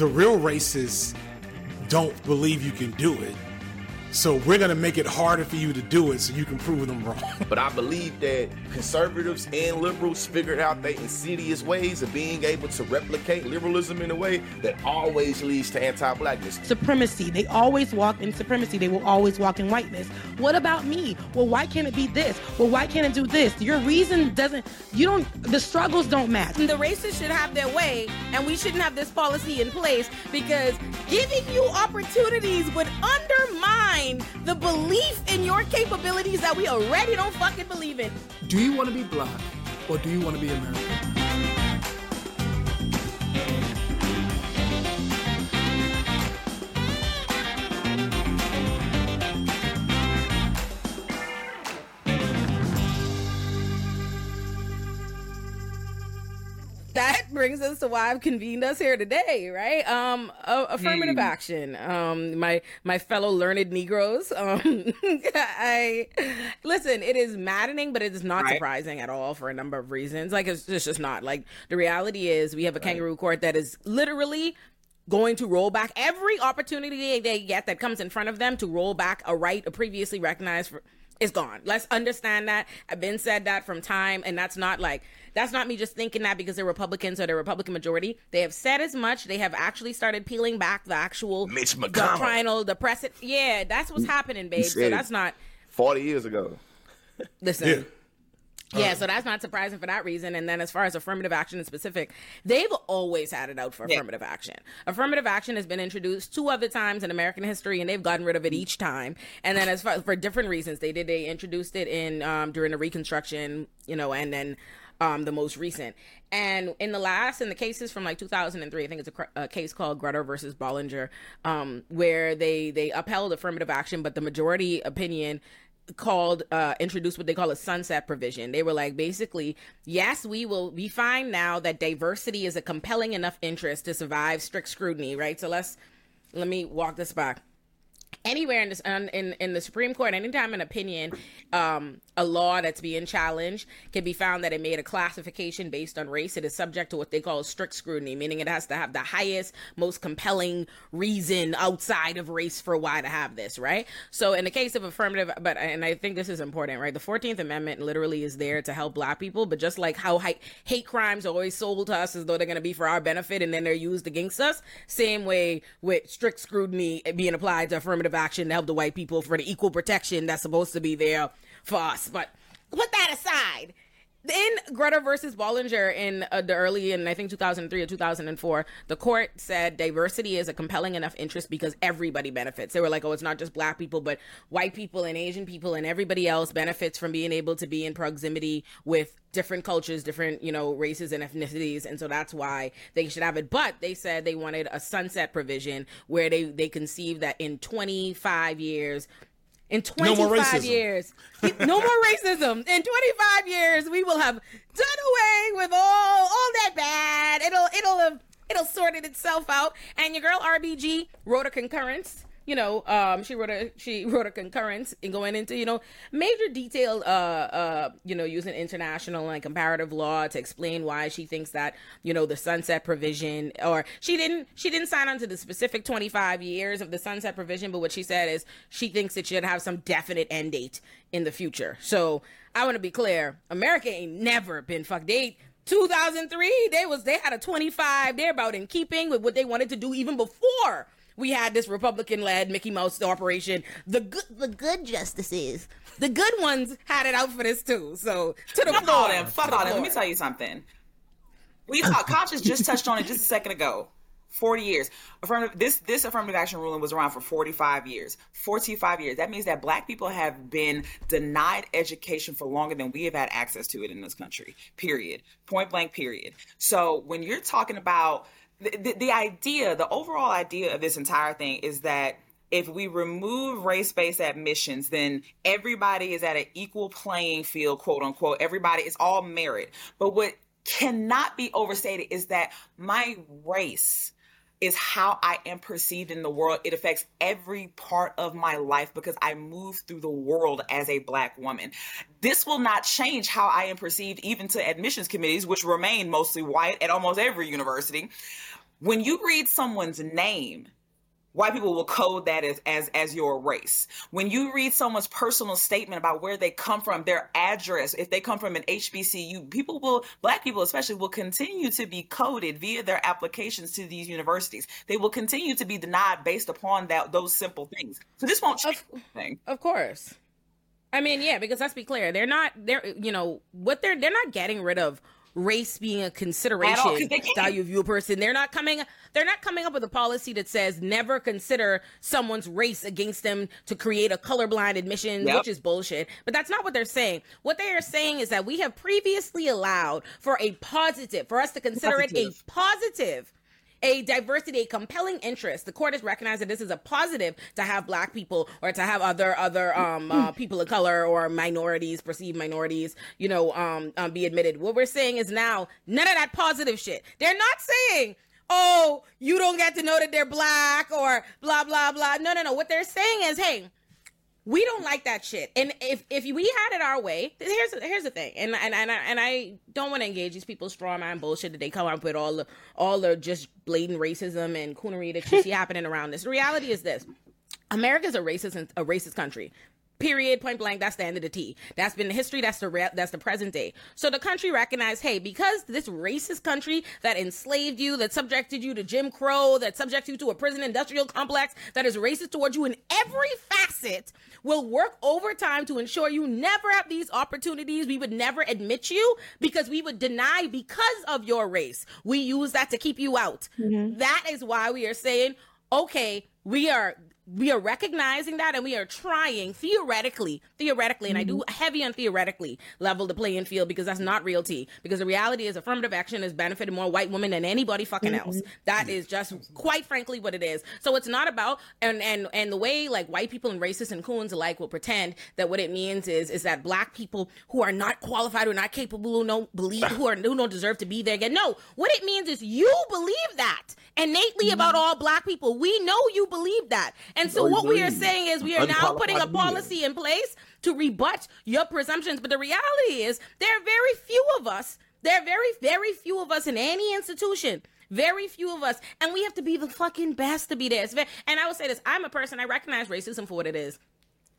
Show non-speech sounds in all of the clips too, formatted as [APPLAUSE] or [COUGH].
the real racists don't believe you can do it. So we're gonna make it harder for you to do it so you can prove them wrong. [LAUGHS] But I believe that conservatives and liberals figured out their insidious ways of being able to replicate liberalism in a way that always leads to anti-blackness. Supremacy. They always walk in supremacy. They will always walk in whiteness. What about me? Well, why can't it be this? Well, why can't it do this? Your reason doesn't. You don't. The struggles don't match. The racists should have their way, and we shouldn't have this policy in place because giving you opportunities would undermine the belief in your capabilities that we already don't fucking believe in. Do you want to be black or do you want to be American? Brings us to why I've convened us here today, right? Um, uh, affirmative Hmm. action. Um, my my fellow learned Negroes. Um, [LAUGHS] I listen. It is maddening, but it is not Right. surprising at all for a number of reasons. Like it's, it's just not. Like the reality is, we have a kangaroo court that is literally going to roll back every opportunity they get that comes in front of them to roll back a right a previously recognized for is gone. Let's understand that. I've been said that from time, and that's not like that's not me just thinking that because they're Republicans or the Republican majority. They have said as much. They have actually started peeling back the actual Mitch McConnell. doctrinal, the precedent. Yeah, that's what's happening, babe. So that's not Forty years ago. listen. Yeah. Yeah, so that's not surprising for that reason. And then as far as affirmative action in specific, they've always had it out for Yeah. affirmative action. Affirmative action has been introduced two other times in American history, and they've gotten rid of it each time. And then as far for different reasons, they did they introduced it in um, during the Reconstruction, you know, and then um, the most recent. And in the last, in the cases from like 2003, I think it's a, a case called Grutter versus Bollinger, um, where they they upheld affirmative action, but the majority opinion called uh introduced what they call a sunset provision. They were like basically yes we will be fine now that diversity is a compelling enough interest to survive strict scrutiny right? So let's let me walk this back anywhere in this in, in the Supreme Court, anytime an opinion, um, a law that's being challenged can be found that it made a classification based on race. It is subject to what they call strict scrutiny, meaning it has to have the highest, most compelling reason outside of race for why to have this, right? So in the case of affirmative, but and I think this is important, right? The Fourteenth Amendment literally is there to help Black people, but just like how hate crimes are always sold to us as though they're going to be for our benefit and then they're used against us, same way with strict scrutiny being applied to affirmative action to help the white people for the equal protection that's supposed to be there for us. But put that aside. In Grutter versus Bollinger in uh, the early, in I think 2003 or 2004, the court said diversity is a compelling enough interest because everybody benefits. They were like, oh, it's not just black people, but white people and Asian people and everybody else benefits from being able to be in proximity with different cultures, different, you know, races and ethnicities. And so that's why they should have it. But they said they wanted a sunset provision where they, they conceived that in 25 years, in 25 more racism. years, no more [LAUGHS] racism. In 25 years, we will have done away with all all that bad. It'll it'll have it'll sorted itself out. And your girl RBG wrote a concurrence. You know, um, she wrote a she [LAUGHS] wrote a concurrence in going into you know major detail. Uh, uh, you know, using international and comparative law to explain why she thinks that you know the sunset provision, or she didn't she didn't sign on to the specific twenty five years of the sunset provision, but what she said is she thinks it should have some definite end date in the future. So I want to be clear: America ain't never been fucked. They 2003, they was they had a 25. They're about in keeping with what they wanted to do even before we had this Republican-led Mickey Mouse operation. The good, the good justices, the good ones had it out for this too. So to the Fuck floor, all them. Fuck all them. Let me tell you something. We talk. [LAUGHS] Conscious just touched on it just a second ago. Forty years. Affirmative. This this affirmative action ruling was around for forty five years. Forty five years. That means that Black people have been denied education for longer than we have had access to it in this country. Period. Point blank. Period. So when you're talking about the, the, idea, the overall idea of this entire thing is that if we remove race-based admissions, then everybody is at an equal playing field, quote unquote. Everybody is all merit. But what cannot be overstated is that my race is how I am perceived in the world. It affects every part of my life because I move through the world as a black woman. This will not change how I am perceived even to admissions committees, which remain mostly white at almost every university when you read someone's name, white people will code that as, as as your race. When you read someone's personal statement about where they come from their address if they come from an hbcu people will black people especially will continue to be coded via their applications to these universities. They will continue to be denied based upon that those simple things. So this won't change anything. Of course. I mean, yeah, because let's be clear, they're not they're you know, what they're they're not getting rid of race being a consideration all, consideration 'cause they can't. how you view a person. They're not coming they're not coming up with a policy that says never consider someone's race against them to create a colorblind admission, Yep. which is bullshit. But that's not what they're saying. What they are saying is that we have previously allowed for a positive, for us to consider it a positive a diversity, a compelling interest. The court has recognized that this is a positive to have black people or to have other other um, uh, people of color or minorities, perceived minorities, you know, um, um, be admitted. What we're saying is now none of that positive shit. They're not saying. Oh, you don't get to know that they're black or blah blah blah. No, no, no. What they're saying is, hey, we don't like that shit. And if if we had it our way, here's here's the thing. And and and I, and I don't want to engage these people's straw man bullshit that they come up with all the all the just blatant racism and coonery that you see [LAUGHS] happening around this. The reality is this: America's a racist a racist country. Period. Point blank. That's the end of the T. That's been the history. That's the re- that's the present day. So the country recognized, hey, because this racist country that enslaved you, that subjected you to Jim Crow, that subjected you to a prison industrial complex, that is racist towards you in every facet, will work overtime to ensure you never have these opportunities. We would never admit you because we would deny because of your race. We use that to keep you out. Mm-hmm. That is why we are saying, okay, we are we are recognizing that and we are trying theoretically theoretically and i do mm-hmm. heavy on theoretically level the playing field because that's not real tea because the reality is affirmative action has benefited more white women than anybody fucking else. Mm-hmm. That is just quite frankly what it is. So it's not about and and and the way like white people and racists and coons alike will pretend that what it means is is that black people who are not qualified who are not capable who don't believe who are who don't deserve to be there again. No what it means is you believe that innately mm-hmm. about all black people. We know you believe that. and so what we are saying is we are now putting a policy in place to rebut your presumptions. But the reality is there are very few of us. There are very, very few of us in any institution. Very few of us. And we have to be the fucking best to be there. And I will say this I'm a person, I recognize racism for what it is.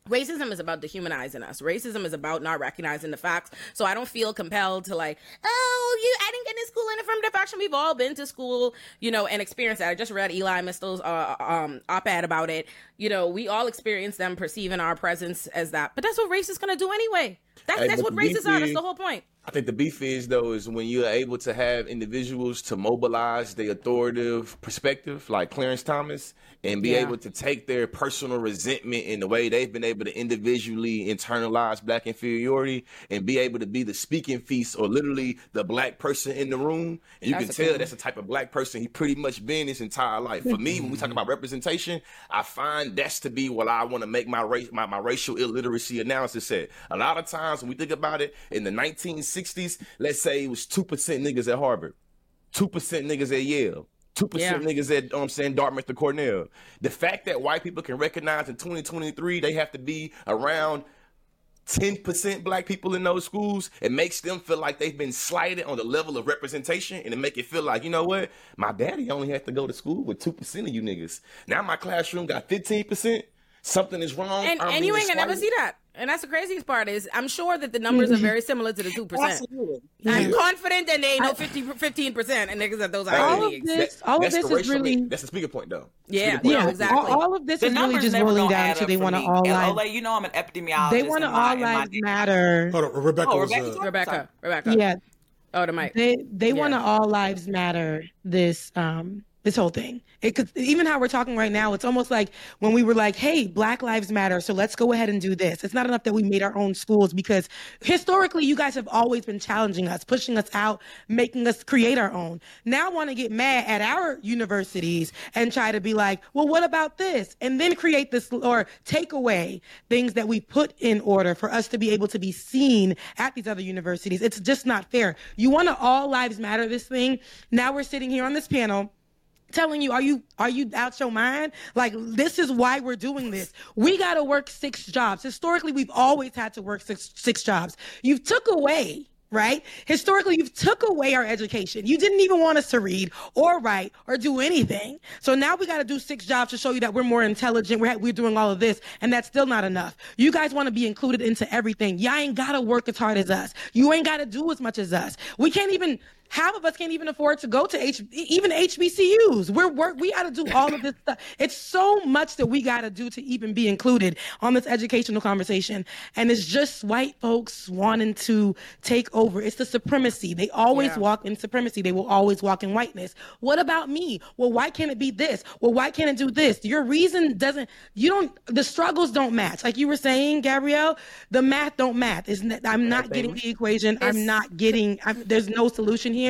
Racism is about dehumanizing us. Racism is about not recognizing the facts. So I don't feel compelled to like, oh, you, I didn't get in school in affirmative action. We've all been to school, you know, and experienced that. I just read Elie Mystal's uh, um, op-ed about it. You know, we all experience them perceiving our presence as that. But that's what race is going to do anyway. That's, Hey, that's what races are. That's the whole point. I think the beef is though is when you're able to have individuals to mobilize the authoritative perspective, like Clarence Thomas, and be Yeah. able to take their personal resentment in the way they've been able to individually internalize black inferiority and be able to be the speaking feast or literally the black person in the room. And you That's can tell cool- that's the type of black person he pretty much been his entire life. For me, when we talk about representation, I find that's to be what I want to make my race my, my racial illiteracy analysis at. A lot of times when we think about it, in the 1960s, let's say it was 2% niggas at Harvard, 2% niggas at Yale. Two Yeah. percent niggas at um saying Dartmouth to Cornell. The fact that white people can recognize in 2023 they have to be around 10% black people in those schools, it makes them feel like they've been slighted on the level of representation and it make it feel like, you know what? My daddy only had to go to school with 2% of you niggas. Now my classroom got 15%. Something is wrong. And, and you ain't gonna never see that. And that's the craziest part is I'm sure that the numbers are very similar to the 2%. Absolutely. I'm confident that they ain't no 50, 15% and niggas that those Hey, All of this- that- all of this is really- That's the speaker point though. Yeah. Point. Yeah, Yeah, exactly. all, all of this The is really just never boiling down add to they want to all And lives. Ola, you know I'm an epidemiologist. They want to all in my lives matter. Hold on, Rebecca Oh, was. Rebecca, uh, Rebecca, Rebecca. Yeah, Oh, the mic. they they want to all lives matter. This um this whole thing. It could even how we're talking right now. It's almost like when we were like, "Hey, Black Lives Matter," so let's go ahead and do this. It's not enough that we made our own schools because historically, you guys have always been challenging us, pushing us out, making us create our own. Now, want to get mad at our universities and try to be like, "Well, what about this?" and then create this or take away things that we put in order for us to be able to be seen at these other universities. It's just not fair. You want to all lives matter this thing. Now we're sitting here on this panel telling you are you are you out your mind like this is why we're doing this we got to work six jobs historically we've always had to work six six jobs You've took away right? Historically, you've took away our education. You didn't even want us to read or write or do anything. So now we got to do six jobs to show you that we're more intelligent. We're, we're doing all of this, and that's still not enough. You guys want to be included into everything. Y'all ain't got to work as hard as us. You ain't got to do as much as us. We can't even half of us can't even afford to go to H, even HBCUs. We're work. We got to do all of this stuff. It's so much that we got to do to even be included on this educational conversation. And it's just white folks wanting to take over. It's the supremacy. They always Yeah. walk in supremacy. They will always walk in whiteness. What about me? Well, why can't it be this? Well, why can't it do this? Your reason doesn't. You don't. The struggles don't match. Like you were saying, Gabrielle, the math don't math. Is I'm not getting the equation. I'm not getting. I'm, there's no solution here.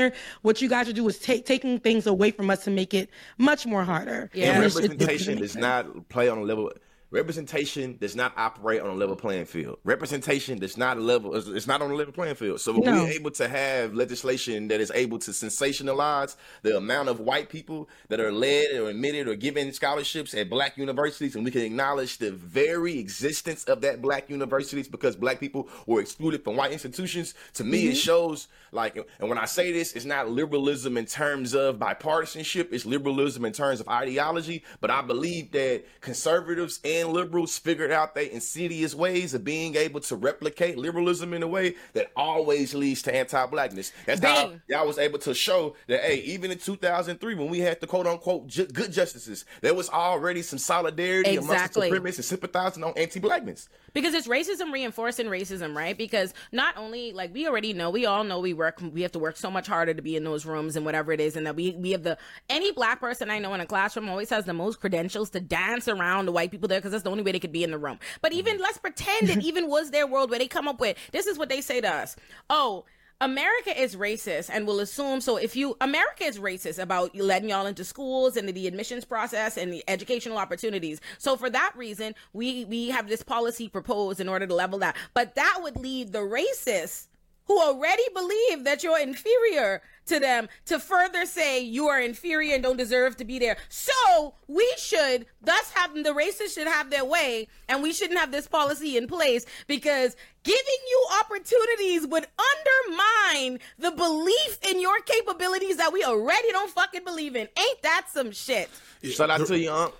What you guys are do is take taking things away from us to make it much more harder. Yeah. And And it's- it- it doesn't representation does not play on a level. Representation does not operate on a level playing field. Representation does not a level. It's not on a level playing field. So when No. we're able to have legislation that is able to sensationalize the amount of white people that are led or admitted or given scholarships at black universities, and we can acknowledge the very existence of that black universities because black people were excluded from white institutions. To me, it mm-hmm. shows like, and when I say this, it's not liberalism in terms of bipartisanship. It's liberalism in terms of ideology. But I believe that conservatives and liberals figured out their insidious ways of being able to replicate liberalism in a way that always leads to anti-blackness. That's how Bang. y'all was able to show that, hey, even in 2003, when we had the quote unquote ju- good justices, there was already some solidarity Exactly. amongst the supremacists and sympathizing on anti-blackness. because it's racism reinforcing racism, right? Because not only like we already know, we all know we work, we have to work so much harder to be in those rooms and whatever it is, and that we we have the any black person I know in a classroom always has the most credentials to dance around the white people there because that's the only way they could be in the room. But mm-hmm. even let's pretend it [LAUGHS] even was their world where they come up with this is what they say to us. Oh. America is racist and will assume so if you America is racist about letting y'all into schools and the admissions process and the educational opportunities. So for that reason, we we have this policy proposed in order to level that. But that would lead the racists who already believe that you're inferior to them to further say you are inferior and don't deserve to be there. So we should thus have the racists should have their way and we shouldn't have this policy in place because giving you opportunities would undermine the belief in your capabilities that we already don't fucking believe in. Ain't that some shit? Shout out to you, Unc.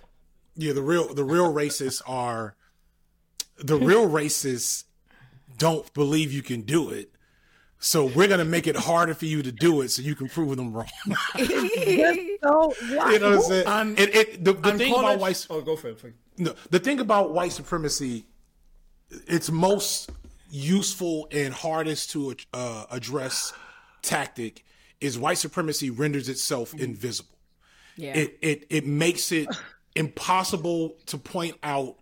Yeah, the real the real racists are the real racists don't believe you can do it. So we're gonna make it harder for you to do it so you can prove them wrong. [LAUGHS] So why? you know what I'm saying? And- it, it, the the And thing about white Oh, go for it. please. no, the thing about white supremacy, its most useful and hardest to uh, address tactic is white supremacy renders itself invisible. Yeah. It it it makes it impossible to point out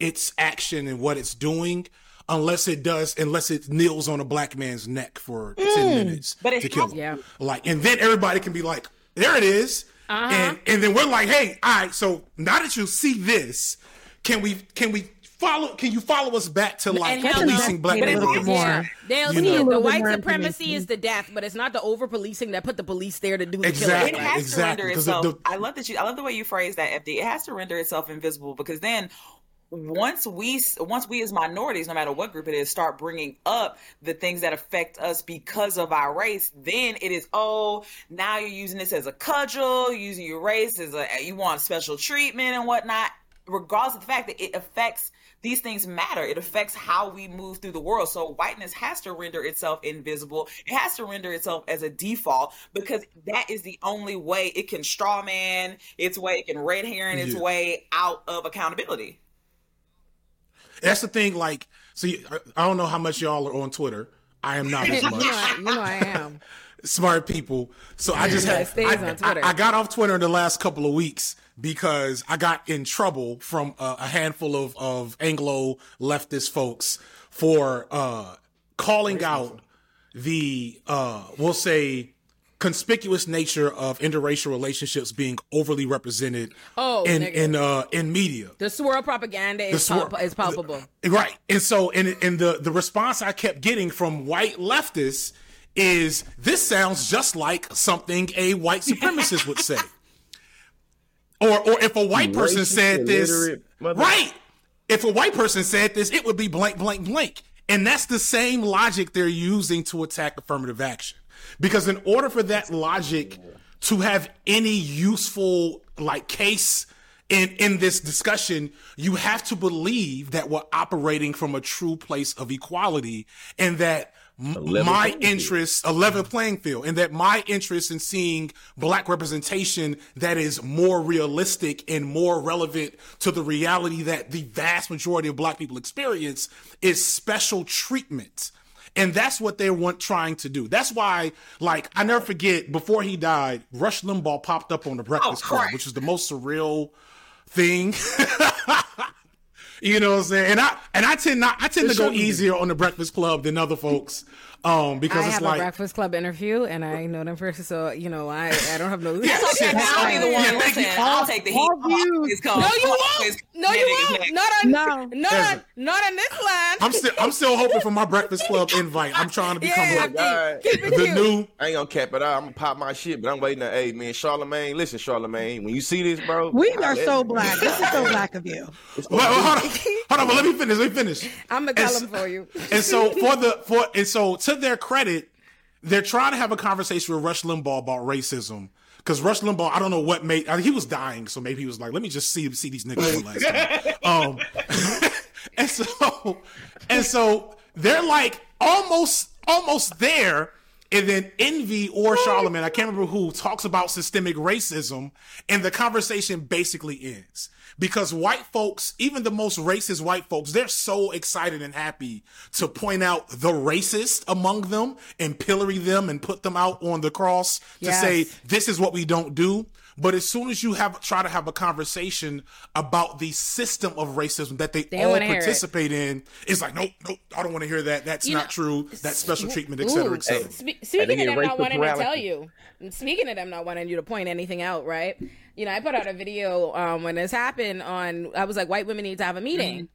its action and what it's doing unless it does unless it kneels on a black man's neck for 10 minutes But it to kill him. Yeah. Like and then everybody can be like, there it is. Uh-huh. And and then we're like, hey, all right, so now that you see this, can we can we follow can you follow us back to like And policing black Get people? more. Yeah. They'll see it. The white supremacy is the death, but it's not the over policing that put the police there to do the Exactly. It has exactly, to render 'cause of itself. the- I love that you. I love the way you phrase that, FD. It has to render itself invisible because then, once we, once we as minorities, no matter what group it is, start bringing up the things that affect us because of our race, then it is oh, now you're using this as a cudgel, using your race as a you want special treatment and whatnot. Regardless of the fact that it affects these things matter. It affects how we move through the world. So whiteness has to render itself invisible. It has to render itself as a default because that is the only way it can straw man its way, it can red herring its Yeah. way out of accountability. That's the thing, like, see, I- I don't know how much y'all are on Twitter. I am not as [LAUGHS] you, much. know I, you know I am. [LAUGHS] smart people. So I just had stays I, on Twitter. I, I got off Twitter in the last couple of weeks because I got in trouble from a, a handful of of Anglo leftist folks for uh, calling out the uh, we'll say conspicuous nature of interracial relationships being overly represented Oh, in nigga. in uh, in media. The swirl propaganda is, swirl- palp- is palpable. Right. And so and and the the response I kept getting from white leftists is this sounds just like something a white supremacist would say. [LAUGHS] Or or if a white person Racist, said this mother- right. If a white person said this, it would be blank blank blank. And that's the same logic they're using to attack affirmative action. Because in order for that logic to have any useful like case in in this discussion, you have to believe that we're operating from a true place of equality and that my interest a level playing field and that my interest in seeing black representation that is more realistic and more relevant to the reality that the vast majority of black people experience is special treatment and that's what they want trying to do. That's why, like, I never forget before he died, Rush Limbaugh popped up on the Breakfast oh, Club, which is the most surreal thing. [LAUGHS] you know what I'm saying? And I and I tend not I tend to go shouldn't be. easier on the Breakfast Club than other folks. Um, because I it's have like a Breakfast Club interview, and I know them first, so you know I I don't have no. Yeah, Okay, [LAUGHS] shit. I'll be the one. Yeah, Listen, you. I'll take the heat. all views. Always. No, you won't. No, you won't. Not on. No. Not on. Not on this line. I'm still I'm still hoping for my Breakfast Club invite. I'm trying to become yeah, like God. keep it the cute. new I ain't gonna cap it out. I'm gonna pop my shit, but I'm waiting. To, hey, man, Charlemagne, listen, Charlemagne. When you see this, bro, We I are so you. black. This is so black of you. [LAUGHS] Wait, wait, hold on, hold on, but let me finish. Let me finish. [LAUGHS] I'm gonna tell And them for you. And so for the for and so to their credit, they're trying to have a conversation with Rush Limbaugh about racism. Because Rush Limbaugh, I don't know what made I mean, he was dying, so maybe he was like, "Let me just see see these niggas last time." [LAUGHS] Um, [LAUGHS] and so and so they're like almost almost there, and then Envy or Charlemagne, I can't remember who, talks about systemic racism, and the conversation basically ends. Because white folks, even the most racist white folks, they're so excited and happy to point out the racist among them and pillory them and put them out on the cross to Yes. say, this is what we don't do. But as soon as you have try to have a conversation about the system of racism that they, They all wanna it. participate in, it's like, nope, nope, I don't want to hear that. That's You not know, true. That's special treatment, et cetera, ooh, et cetera. Spe- speaking of them not racial wanting to tell plurality. you, speaking of them not wanting you to point anything out, right? You know, I put out a video um, when this happened on. I was like, white women need to have a meeting.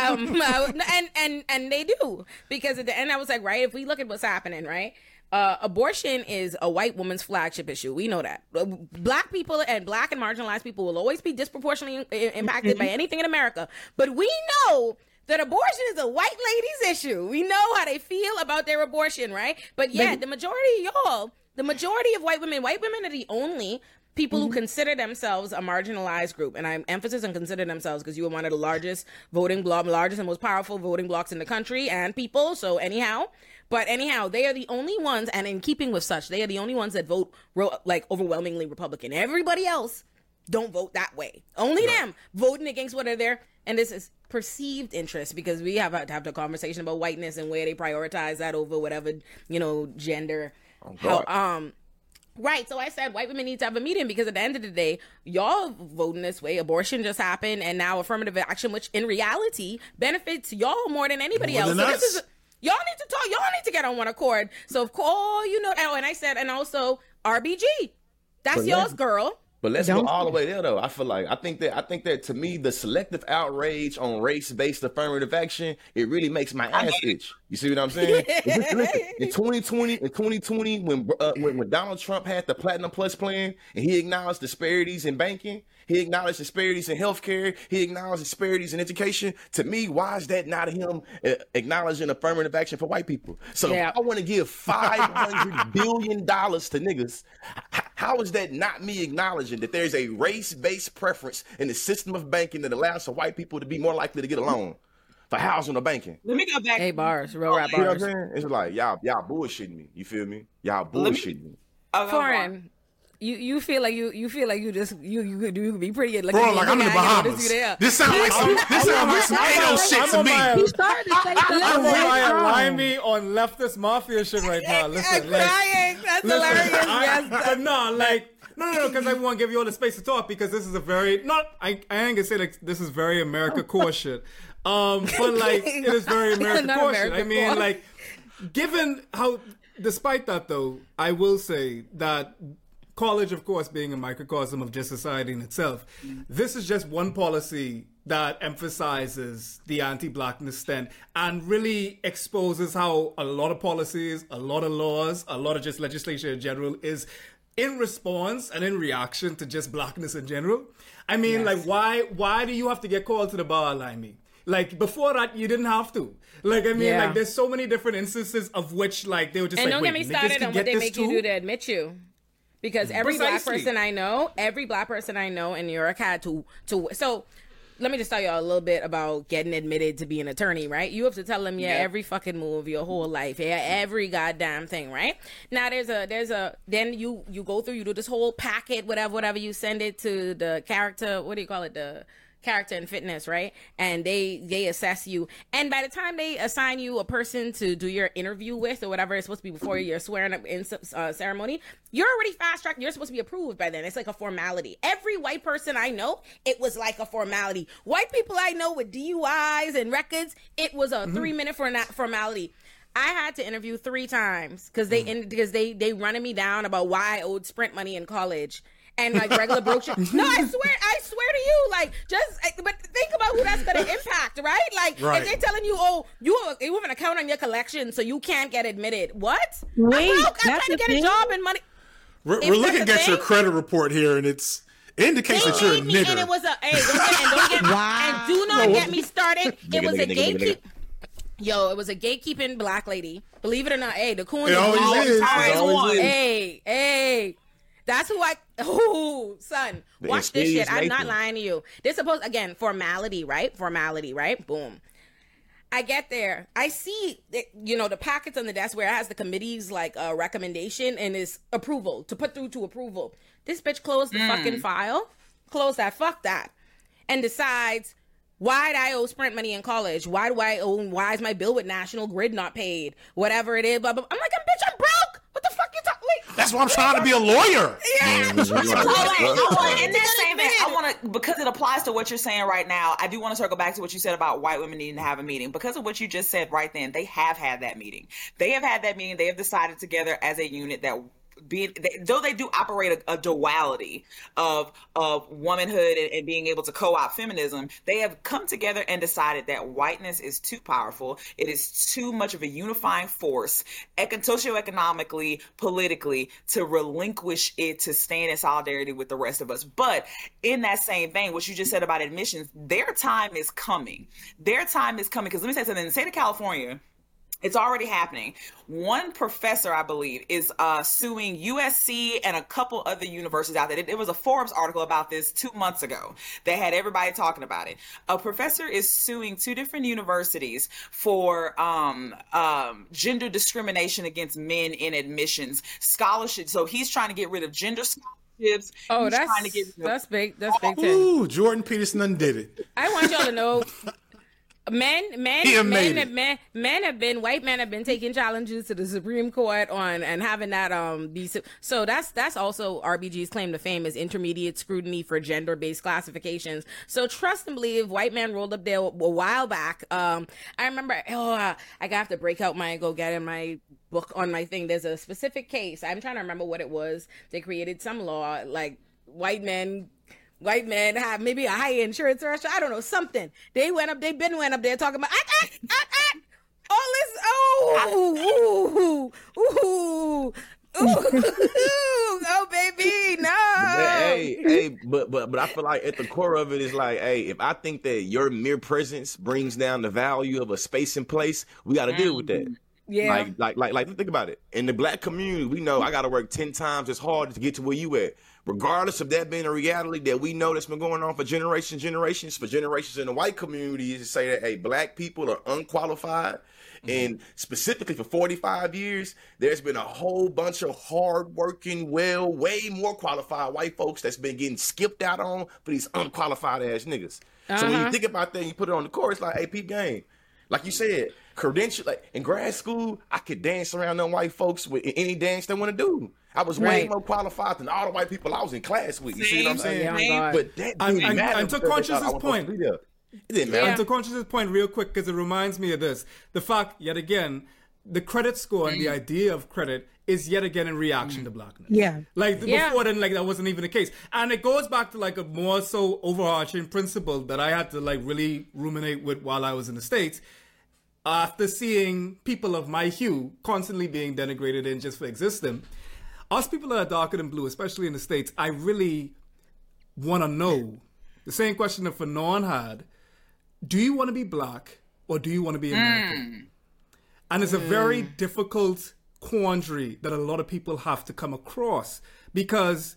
um, [LAUGHS] I- and and and they do because at the end I was like, right, if we look at what's happening, right. Uh, abortion is a white woman's flagship issue. We know that. Uh, Black people and black and marginalized people will always be disproportionately impacted by anything in America. But we know that abortion is a white lady's issue. We know how they feel about their abortion, right? But yeah, the majority of y'all, the majority of white women, white women are the only people who consider themselves a marginalized group and i'm emphasis on consider themselves because you are one of the largest voting bloc largest and most powerful voting blocks in the country and people so anyhow but anyhow they are the only ones and in keeping with such they are the only ones that vote ro- like overwhelmingly republican. Everybody else don't vote that way. Only them voting against what are there and this is perceived interest because we have to have the conversation about whiteness and where they prioritize that over whatever you know gender. How, God. um Right. So I said white women need to have a meeting because at the end of the day, y'all voting this way. Abortion just happened, and now affirmative action, which in reality benefits y'all more than anybody More else. than so us. this is y'all need to talk. Y'all need to get on one accord. So of course, you know. Oh, and I said, and also RBG. That's y'all's girl. But let's Don't- go all the way there, though. I feel like I think that I think that to me, the selective outrage on race-based affirmative action it really makes my ass itch. You see what I'm saying? [LAUGHS] In 2020, in 2020, when, uh, when when Donald Trump had the Platinum Plus plan and he acknowledged disparities in banking, he acknowledged disparities in healthcare, he acknowledged disparities in education. To me, why is that not him uh, acknowledging affirmative action for white people? So Yeah. if I want to give [LAUGHS] 500 billion dollars to niggas. How is that not me acknowledging that there's a race-based preference in the system of banking that allows for white people to be more likely to get a loan for housing or banking? Let me go back. Hey bars, real rap You know what I'm bars. saying? It's like y'all y'all bullshitting me. You feel me? Y'all Let me- bullshitting me. I'll go Foreign. You you feel like you you feel like you just you you could you could be pretty like Bro, like I'm in the Bahamas. just you there. This sounds like some this sounds like some Ayo shit I'm to on me. my- He started to say I'm something. on my wrong. limey on leftist mafia shit right now. I'm Listen, like, crying. That's listen, hilarious. I- yes. but no, like, no, no, no, because I want to give you all the space to talk because this is a very not. I, I ain't gonna say like this is very America [LAUGHS] core shit. Um, but like it is very [LAUGHS] America Not core shit. America I mean, core. like, given how, despite that though, I will say that college, of course, being a microcosm of just society in itself, mm. this is just one policy that emphasizes the anti-blackness stand and really exposes how a lot of policies, a lot of laws, a lot of just legislation in general is in response and in reaction to just blackness in general. I mean, like, why why do you have to get called to the bar, Limey? Like before that, you didn't have to. Like I mean, Yeah. like there's so many different instances of which like they were just And like, don't wait, get me niggas started can on get what they this make too? you do to admit you. Because every black person I know, every black person I know in New York had to to so let me just tell y'all a little bit about getting admitted to be an attorney, right? You have to tell them, yeah, every fucking move, your whole life, yeah, every goddamn thing, right? Now there's a there's a then you you go through, you do this whole packet, whatever, whatever, you send it to the character, what do you call it, the character and fitness, right? And they they assess you, and by the time they assign you a person to do your interview with or whatever it's supposed to be before your swearing up in uh, ceremony, you're already fast tracked. You're supposed to be approved by then. It's like a formality. Every white person I know, it was like a formality. White people I know with DUIs and records, it was a three minute for formality. I had to interview three times because they because they they running me down about why I owed Sprint money in college and like regular broke shit. [LAUGHS] No, I swear, I swear to you, like just but think about who that's gonna impact, right? Like Right. if they're telling you, oh, you have, you have an account on your collection, so you can't get admitted. What? Wait, I'm broke. I'm trying to the get a job and money. We're, we're looking a at your credit report here, and it's indicates They that you're a made me, and it was a hey, don't get, and don't get Wow. and do not No, get me started. [LAUGHS] It was a gatekeep. Yo, it was a gatekeeping black lady. Believe it or not, hey, the coon It is always always is. Always always is. Hey, hey. That's who I. Oh, son, watch this insidious shit. I'm not lying to you. This supposed again formality, right? Formality, right? Boom. I get there. I see, that, you know, the packets on the desk where it has the committee's like uh, recommendation and is approval to put through to approval. This bitch closed the fucking file, close that, fuck that, and decides why would I owe Sprint money in college? Why do I owe? Why is my bill with National Grid not paid? Whatever it is, blah blah. I'm like, That's why I'm trying to be a lawyer. yeah. [LAUGHS] I want, I want, in that same vein, I want to because it applies to what you're saying right now. I do want to circle back to what you said about white women needing to have a meeting because of what you just said right then. They have had that meeting. They have had that meeting. They have decided together as a unit that. Be, they, though they do operate a, a duality of of womanhood and, and being able to co-opt feminism, they have come together and decided that whiteness is too powerful. It is too much of a unifying force, econ- socioeconomically, politically, to relinquish it to stand in solidarity with the rest of us. But in that same vein, what you just said about admissions, their time is coming. Their time is coming. Because let me say something. In the state of California, it's already happening. One professor, I believe, is uh, suing USC and a couple other universities out there. It was a Forbes article about this two months ago that had everybody talking about it. A professor is suing two different universities for um, um, gender discrimination against men in admissions scholarship. So he's trying to get rid of gender scholarships. Oh, He's that's trying to get rid of- that's big. That's big. Ten. Ooh, Jordan Peterson undid it. I want y'all to know. [LAUGHS] Men, men, men, men, men have been white men have been taking challenges to the Supreme Court on and having that um be so, so that's that's also RBG's claim to fame is intermediate scrutiny for gender based classifications. So trust and believe white man rolled up there a while back. Um, I remember oh I gotta have to break out my go get in my book on my thing. There's a specific case. I'm trying to remember what it was. They created some law like white men white men have maybe a high insurance threshold. I don't know something. They went up. They been went up there talking about ah, ah, ah, ah, all this. Oh, ooh, ooh, ooh, [LAUGHS] oh, baby, no. hey, hey, but but but I feel like at the core of it is like, hey, if I think that your mere presence brings down the value of a space and place, we got to deal with that. Yeah. Like, like, like, like, think about it. In the black community, we know I got to work 10 times as hard to get to where you at. Regardless of that being a reality that we know that's been going on for generations, generations, for generations in the white community is to say that, hey, black people are unqualified. Mm-hmm. And specifically for 45 years, there's been a whole bunch of hardworking, well, way more qualified white folks that's been getting skipped out on for these unqualified ass niggas. So when you uh-huh. think about that, and you put it on the court, it's like, hey, peep game. Like you said, credential like in grad school, I could dance around them white folks with any dance they want to do. I was way more qualified than all the white people I was in class with. You see what I'm saying? Yeah, God. But that And- didn't and- matter and to Conscious's I was supposed to point- be there. It didn't matter. Yeah. And to Conscious's point, real quick, because it reminds me of this. The fact, yet again, the credit score and the mm. idea of credit is yet again in reaction to mm. blackness. Yeah. Like Yeah. before then, like that wasn't even the case. And it goes back to like a more so overarching principle that I had to like really ruminate with while I was in the States. After seeing people of my hue constantly being denigrated and just for existing, us people that are darker than blue, especially in the States, I really want to know the same question that Fanon had do you want to be black or do you want to be American? Hmm. And it's a hmm. very difficult quandary that a lot of people have to come across because,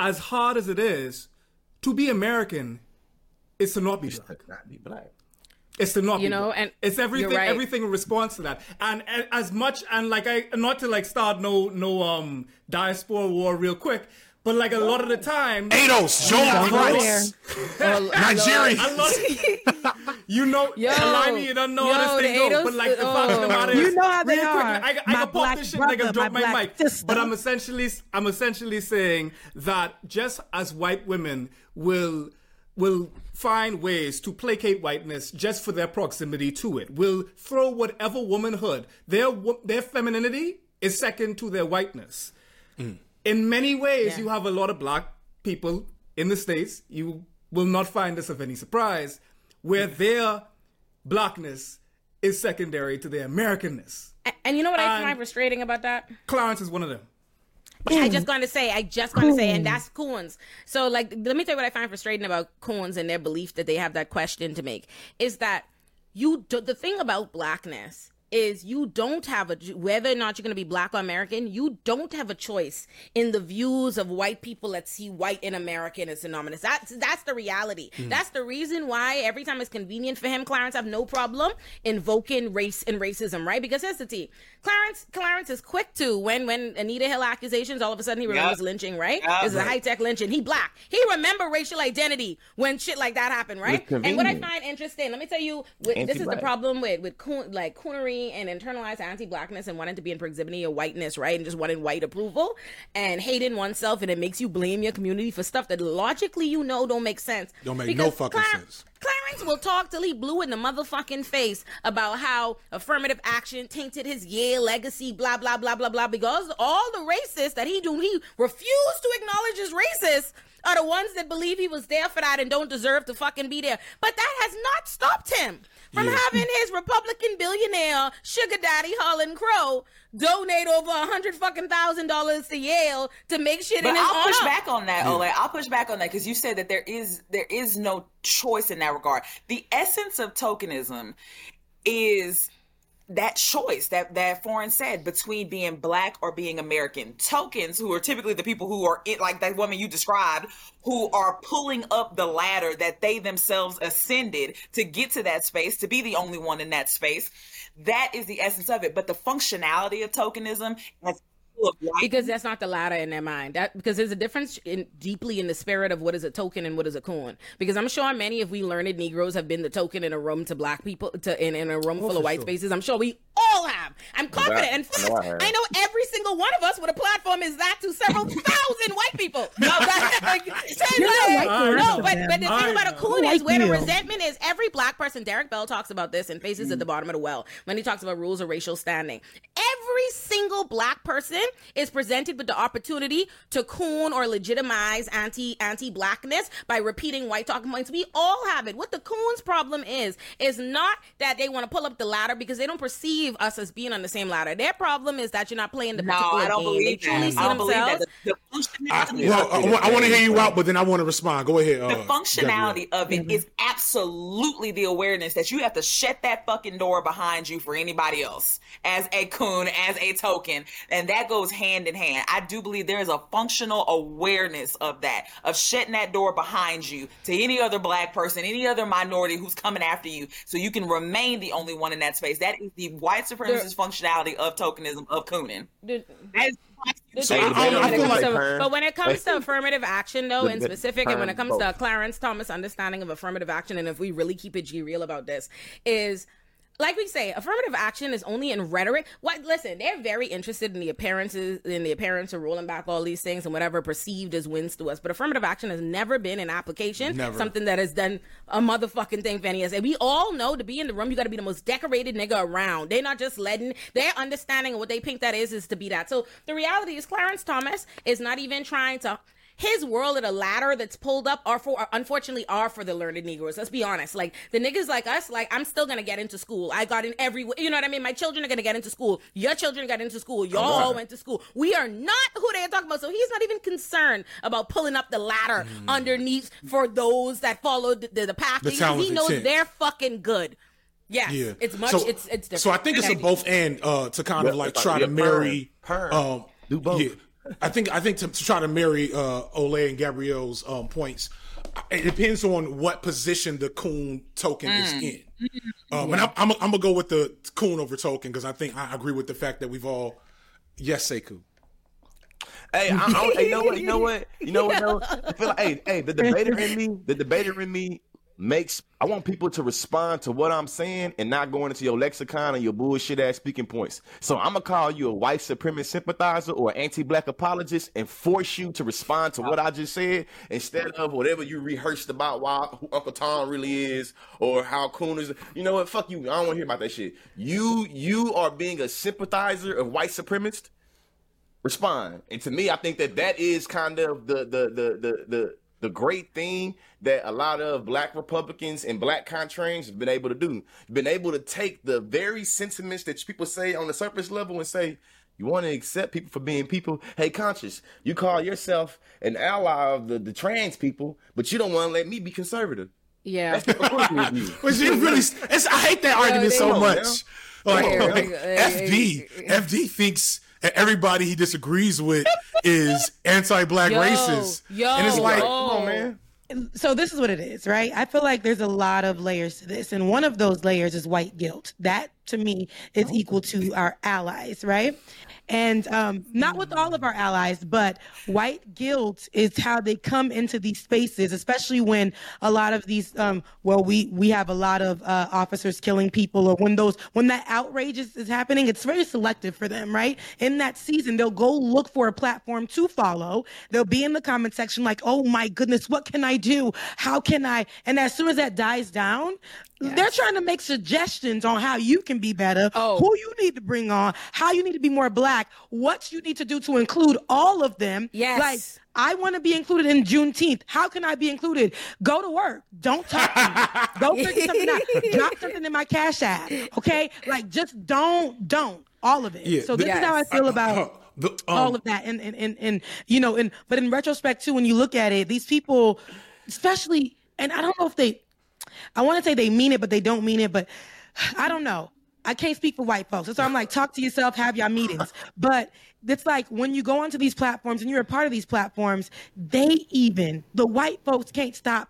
as hard as it is, to be American is to not be black. Not be black. It's to not You be know, and it's everything. right. Everything in response to that, and, and as much and like I not to like start no no um diaspora war real quick, but like a lot of the time, Ados, Joel Don't go Price, [LAUGHS] Nigeria. I love, you know, Yo, Alani, you don't know yo, how this thing goes, but like the oh. fact of the matter is, You know how they real are. quick, I, I My can pop this shit like I brother, drop my my, mic, sister. but I'm essentially, I'm essentially saying that just as white women will will find ways to placate whiteness just for their proximity to it, will throw whatever womanhood, their their femininity is second to their whiteness mm. in many ways, Yeah. you have a lot of black people in the States. You will not find this of any surprise, where mm. their blackness is secondary to their Americanness. And, and you know what I find frustrating about that? Clarence is one of them. I just going to say, I just going to say, and that's coons. So, like, let me tell you what I find frustrating about coons and their belief that they have that question to make is that you, do, the thing about blackness is you don't have a whether or not you're going to be black or american you don't have a choice in the views of white people that see white and american as synonymous that's that's the reality. That's the reason why every time it's convenient for him clarence have no problem invoking race and racism right? Because here's the tea clarence clarence is quick to when when anita hill accusations all of a sudden he remembers lynching right? Yeah. this is a high-tech lynching. He black. He remember racial identity when shit like that happened right? And what i find interesting let me tell you with, this is the problem with with like coonery and internalized anti-blackness and wanting to be in proximity of whiteness, right? And just wanting white approval and hating oneself, and it makes you blame your community for stuff that logically you know don't make sense. Don't make no fucking sense. Clarence will talk till he blue in the motherfucking face about how affirmative action tainted his Yale legacy, blah blah blah blah blah. Because all the racists that he do, he refused to acknowledge as racist are the ones that believe he was there for that and don't deserve to fucking be there. But that has not stopped him from Yeah. having his Republican billionaire sugar daddy Harlan Crow donate over a hundred fucking thousand dollars to Yale to make shit But in his I'll push honor. back on that, Ole. I'll push back on that because you said that there is there is no choice in that regard. The essence of tokenism is that choice that that foreign said between being black or being American. Tokens, who are typically the people who are in, like that woman you described, who are pulling up the ladder that they themselves ascended to get to that space, to be the only one in that space. That is the essence of it. But the functionality of tokenism as full of white because that's not the latter in their mind. That because there's a difference in deeply in the spirit of what is a token and what is a coin. Because I'm sure many of we learned Negroes have been the token in a room to black people to in, in a room oh, full of white spaces. I'm sure we all have. I'm confident. In fact, I know I. I know every single one of us with a platform is that to several [LAUGHS] thousand white people. [LAUGHS] No, like, like- not the [LAUGHS] no, but but the I thing about a know. coon is like where the resentment is. Every black person, Derek Bell talks about this in Faces Mm. at the Bottom of the Well when he talks about rules of racial standing. Every single black person is presented with the opportunity to coon or legitimize anti anti blackness by repeating white talking points. We all have it. What the coons problem is is not that they want to pull up the ladder because they don't perceive us as being on the same ladder. Their problem is that you're not playing the No, particular I don't game. believe they truly that. see I themselves. that. The, the I, well, I, want- I want to hear you out, but then I want to respond. Go ahead. the uh, functionality Gabrielle. of it is absolutely the awareness that you have to shut that fucking door behind you for anybody else as a coon, as a token, and that goes hand in hand. I do believe there is a functional awareness of that, of shutting that door behind you to any other black person, any other minority who's coming after you, so you can remain the only one in that space. That is the white supremacist functionality of tokenism of cooning. The- So I- I- I feel like- to- turn- but when it comes to affirmative action, though, in specific, and when it turn comes to. Clarence Thomas' understanding of affirmative action, and if we really keep it G real about this, is like we say, affirmative action is only in rhetoric. What? Listen, they're very interested in the appearances, in the appearance of rolling back all these things and whatever perceived as wins to us. But affirmative action has never been an application, Never. something that has done a motherfucking thing for any of us. And we all know to be in the room, you got to be the most decorated nigga around. They're not just letting their understanding of what they think that is is to be that. So the reality is, Clarence Thomas is not even trying to his world and a ladder that's pulled up are for unfortunately are for the learned Negroes. Let's be honest. Like the niggas like us, like I'm still gonna get into school. I got in every you know what I mean? My children are gonna get into school. Your children got into school. Y'all all went to school. We are not who they're talking about. So he's not even concerned about pulling up the ladder Mm. underneath for those that followed the, the, the path. The he knows ten. they're fucking good. Yes, Yeah, it's much. So, it's it's different. So I think it's a both and uh, to kind of Yeah, like try to marry. perm, perm. Um, Do both. Yeah, I think I think to, to try to marry uh, Ole and Gabrielle's um, points. It depends on what position the coon token is Mm. in. Um, And I'm, I'm, I'm gonna go with the coon over token because I think I agree with the fact that we've all yes, Sekou. Hey, I, I, hey, you know what? You know what? You know what? No, I feel like, hey, hey, the [LAUGHS] debater in me, the debater in me makes. I want people to respond to what I'm saying and not going into your lexicon and your bullshit ass speaking points. So I'm gonna call you a white supremacist sympathizer or anti-black apologist and force you to respond to what I just said instead of whatever you rehearsed about why who Uncle Tom really is or how Coon is. You know what? Fuck you. I don't want to hear about that shit. You you are being a sympathizer of white supremacist respond. And to me, I think that that is kind of the the the the the, the great thing that a lot of black Republicans and black contrarians have been able to do. Been able to take the very sentiments that people say on the surface level and say, you want to accept people for being people? Hey, conscious, you call yourself an ally of the, the trans people, but you don't want to let me be conservative. yeah. That's hypocritical [LAUGHS] you. Which is really, it's, I hate that argument they so don't, much. man. Like, Yeah, like, like, FD, FD thinks that everybody he disagrees with is anti-black Yo, racist, yo, and it's like, yo. Come on, man. So this is what it is, right? I feel like there's a lot of layers to this, and one of those layers is white guilt. That to me is equal to our allies, right? And um, not with all of our allies, but white guilt is how they come into these spaces, especially when a lot of these, um, well, we we have a lot of uh, officers killing people, or when those when that outrage is, is happening, it's very selective for them, right? In that season, they'll go look for a platform to follow. They'll be in the comment section like, "Oh my goodness, what can I do? How can I?" And as soon as that dies down, they're trying to make suggestions on how you can be better, Oh. who you need to bring on, how you need to be more black, what you need to do to include all of them. Yes. Like, I want to be included in Juneteenth. How can I be included? Go to work. Don't talk to me. Go figure [LAUGHS] something out. Drop something in my cash app. Okay? Like, just don't, don't. All of it. Yeah, so this the- is how I feel about uh, the, um, all of that and and, and and you know and but in retrospect too when you look at it these people especially and i don't know if they i want to say they mean it but they don't mean it but [SIGHS] i don't know i can't speak for white folks so i'm like talk to yourself have your meetings [LAUGHS] but it's like when you go onto these platforms and you're a part of these platforms they even the white folks can't stop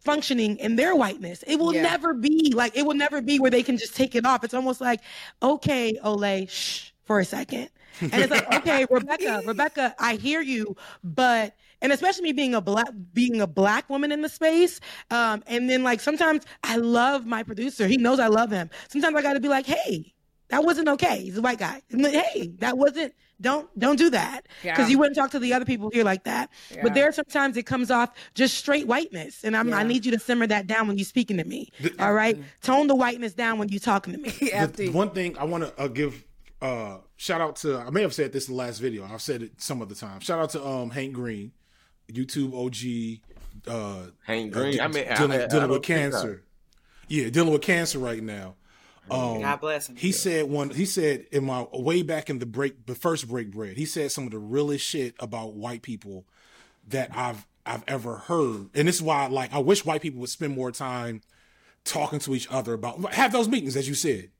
functioning in their whiteness. It will Yeah. never be like it will never be where they can just take it off. It's almost like, okay, Olay, shh for a second. And it's like, [LAUGHS] okay, Rebecca, Rebecca, I hear you, but and especially me being a black being a black woman in the space. Um, and then like sometimes I love my producer. He knows I love him. Sometimes I gotta be like, hey, that wasn't okay. He's a white guy. And then, Hey, that wasn't don't don't do that. Because Yeah. you wouldn't talk to the other people here like that. Yeah. But there are sometimes it comes off just straight whiteness. And I'm I need you to simmer that down when you're speaking to me. All right? Tone the whiteness down when you're talking to me. [LAUGHS] the one thing I want to uh, give uh, shout out to I may have said this in the last video. I've said it some other time. Shout out to um Hank Green, YouTube OG. Uh, Hank uh, Green. de- I mean, dealing, I- I dealing don't with cancer. Yeah, dealing with cancer right now. Um, God bless him. He said one. He said in my way back in the break, the first break bread. He said some of the realest shit about white people that I've I've ever heard, and this is why like I wish white people would spend more time talking to each other about have those meetings, as you said.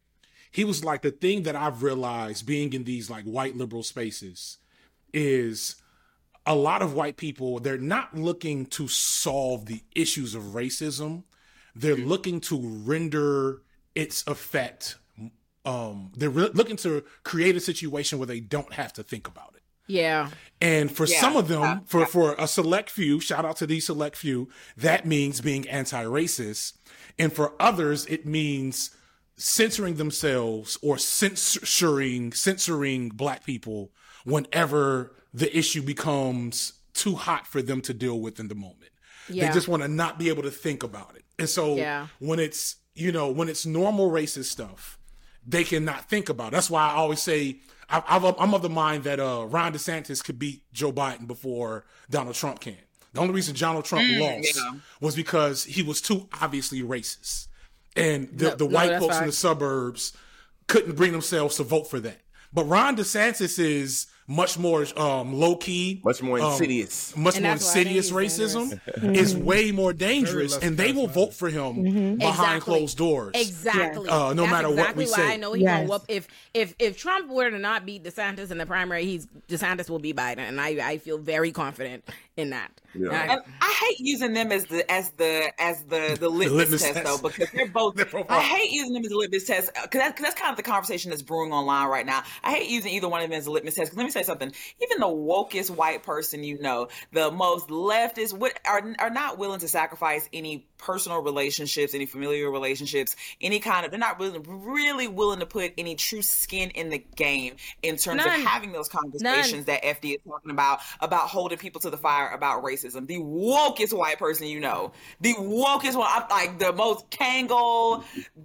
He was like the thing that I've realized being in these like white liberal spaces is a lot of white people they're not looking to solve the issues of racism. They're looking to render its effect um they're re- looking to create a situation where they don't have to think about it. Yeah. and for Yeah, some of them, yeah, for for a select few, shout out to these select few, that means being anti-racist, and for others, it means censoring themselves or censoring censoring black people whenever the issue becomes too hot for them to deal with in the moment. Yeah. They just want to not be able to think about it, and so Yeah. when it's you know when it's normal racist stuff they cannot think about. It. That's why I always say I, I'm of the mind that uh, Ron DeSantis could beat Joe Biden before Donald Trump can. The only reason Donald Trump Mm, lost yeah. was because he was too obviously racist, and the, No, the white that's folks in the suburbs couldn't bring themselves to vote for that. But Ron DeSantis is much more um, low key, Much more um, insidious. much And more that's why I think insidious he's racism [LAUGHS] is way more dangerous, and they will vote for him behind Exactly. closed doors. Exactly. Uh, no That's matter what exactly we why say. I know he's Yes. gonna whoop. If if if Trump were to not beat DeSantis in the primary, he's DeSantis will be Biden, and I I feel very confident in that. Yeah. And I- And I hate using them as the as the as the [LAUGHS] the litmus, litmus test, test. though because they're both. [LAUGHS] They're I hate using them as a litmus test because that, 'cause that's kind of the conversation that's brewing online right now. I hate using either one of them as a litmus test. 'cause let me say something. Even the wokest white person you know, the most leftist, would are are not willing to sacrifice any personal relationships, any familiar relationships, any kind of. They're not really really willing to put any true skin in the game in terms None. of having those conversations that FD is talking about about holding people to the fire about racism. The wokest white person you know, the wokest one, I'm like the most Kangol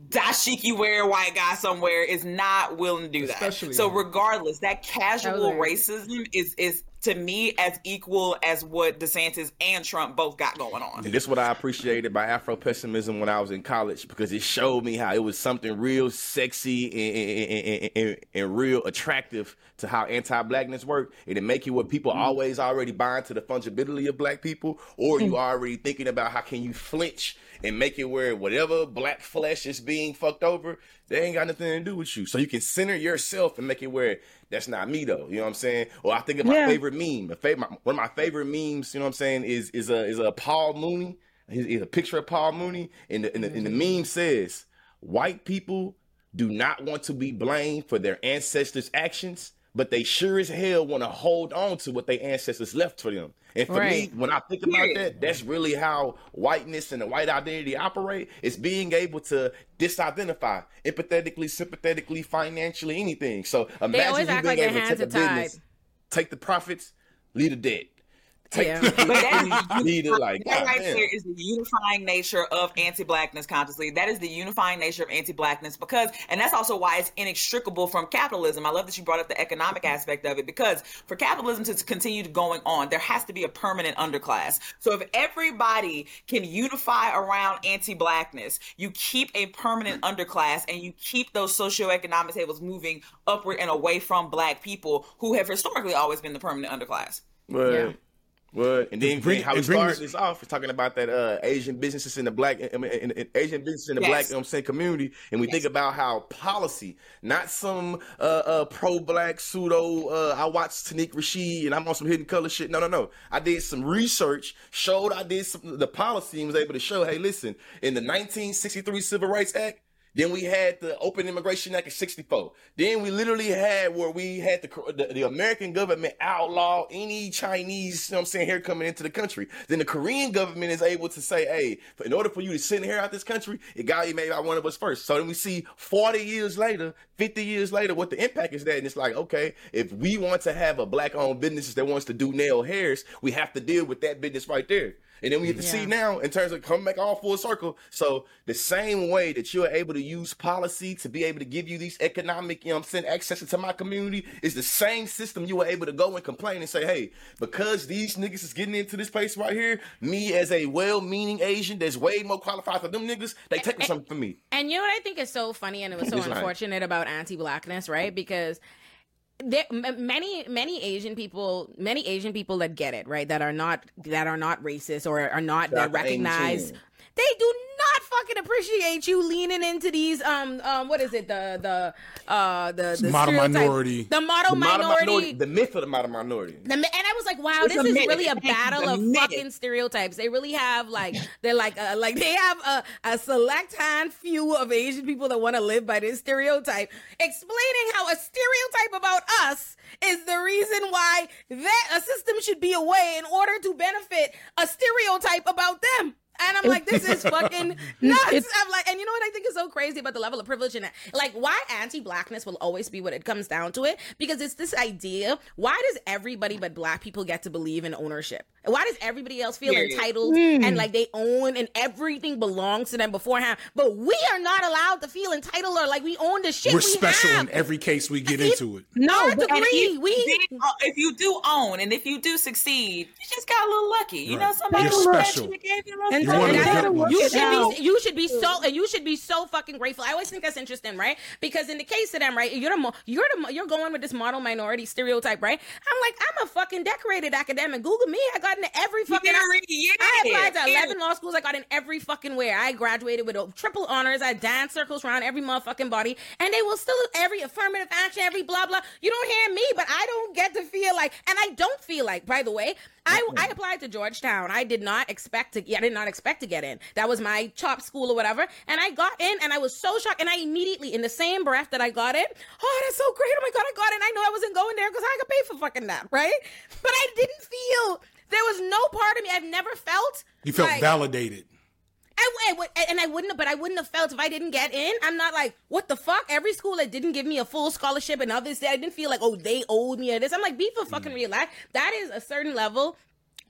dashiki wear white guy somewhere is not willing to do that. Especially so in- regardless, that casual That racism is is to me as equal as what DeSantis and Trump both got going on. And this is what I appreciated by Afro pessimism when I was in college because it showed me how it was something real sexy and, and, and, and, and real attractive to how anti-blackness work, and it make you what people mm-hmm. always already buying to the fungibility of black people, or you mm. already thinking about how can you flinch and make it where whatever black flesh is being fucked over, they ain't got nothing to do with you. So you can center yourself and make it where that's not me though. You know what I'm saying? Or I think of my Yeah. favorite meme. My favorite, one of my favorite memes. You know what I'm saying? Is is a is a Paul Mooney. He's, a picture of Paul Mooney, and the, and, the, and the mm-hmm. meme says, "White people do not want to be blamed for their ancestors' actions, but they sure as hell want to hold on to what their ancestors left for them." And for Right. me, when I think about Period. that, that's really how whiteness and the white identity operate. is being able to disidentify, empathetically, sympathetically, financially, anything. So imagine you being like able to take a business, take the profits, leave the debt. Take Yeah. But that [LAUGHS] is lead it like that right damn. there is the unifying nature of anti-blackness consciously. That is the unifying nature of anti-blackness because, and that's also why it's inextricable from capitalism. I love that you brought up the economic aspect of it because for capitalism to continue going on, there has to be a permanent underclass. So if everybody can unify around anti-blackness, you keep a permanent underclass and you keep those socioeconomic tables moving upward and away from black people who have historically always been the permanent underclass. Word. Yeah. Word. And then bring- how we and bring started this- this off is talking about that uh, Asian businesses in the black, I mean, in, in Asian businesses in the Yes. black, you know I'm saying, community, and we think about how policy, not some uh, uh, pro-black pseudo. Uh, I watched Tariq Nasheed and I'm on some hidden color shit. No, no, no. I did some research, showed I did some the policy, and was able to show, hey, listen, in the 1963 Civil Rights Act. Then we had the Open Immigration Act of 64. Then we literally had where we had the, the, the American government outlaw any Chinese, you know what I'm saying, here coming into the country. Then the Korean government is able to say, hey, in order for you to send here out this country, it got be made by one of us first. So then we see 40 years later, 50 years later, what the impact is that. And it's like, okay, if we want to have a black owned business that wants to do nail hairs, we have to deal with that business right there. And then we get to see now in terms of coming back all full circle. So the same way that you're able to use policy to be able to give you these economic, you know I'm saying, access to my community is the same system you were able to go and complain and say, hey, because these niggas is getting into this place right here, me as a well-meaning Asian that's way more qualified for them niggas, they taking something from me. And you know what I think is so funny and it was so unfortunate about anti-blackness, right? Because there m- many many Asian people, many Asian people that get it, right, that are not that are not racist or are not that out to Aim recognize. They do not fucking appreciate you leaning into these um um what is it the the uh the the Model minority. the model The model minority, minority, the myth of the model minority. the, and I was like, wow, It's this is myth. really a battle a of myth. fucking stereotypes. They really have like they're like uh, like they have a, a select hand few of Asian people that want to live by this stereotype, explaining how a stereotype about us is the reason why that a system should be away in order to benefit a stereotype about them. And I'm like, this is fucking [LAUGHS] nuts. It's- I'm like, and you know what I think is so crazy about the level of privilege and like why anti-blackness will always be what it comes down to it because it's this idea. Why does everybody but black people get to believe in ownership? Why does everybody else feel Period. entitled and like they own and everything belongs to them beforehand? But we are not allowed to feel entitled or like we own the shit. We're we special have. in every case we get into it. No, Hard to but- And agree. if you, We uh, if you do own and if you do succeed, you just got a little lucky. You know, Right. somebody You're looked at special. you gave you a little And You're so- one of and I gotta work You should out. be you should be so and you should be so fucking grateful. I always think that's interesting, right? Because in the case of them, right, you're the mo- you're the you're going with this model minority stereotype, right? I'm like I'm a fucking decorated academic. Google me. I got into every fucking. Very- yeah, I applied to yeah. 11 law schools. I got in every fucking where. I graduated with a triple honors. I danced circles around every motherfucking body, and they will still every affirmative action, every blah blah. You don't hear me, but I don't get to feel like, and I don't feel like. By the way, I I applied to Georgetown. I did not expect to. I did not expect to get in. That was my chop school or whatever, and I got in, and I was so shocked. And I immediately, in the same breath that I got in, oh, that's so great! Oh my god, I got in. I know I wasn't going there because I could pay for fucking that, right? But I didn't feel. There was no part of me I've never felt. You felt like- validated. I, I and I wouldn't, but I wouldn't have felt if I didn't get in. I'm not like, what the fuck? Every school that didn't give me a full scholarship and others, I didn't feel like, oh, they owed me this. I'm like, be for fucking mm. real. That, that is a certain level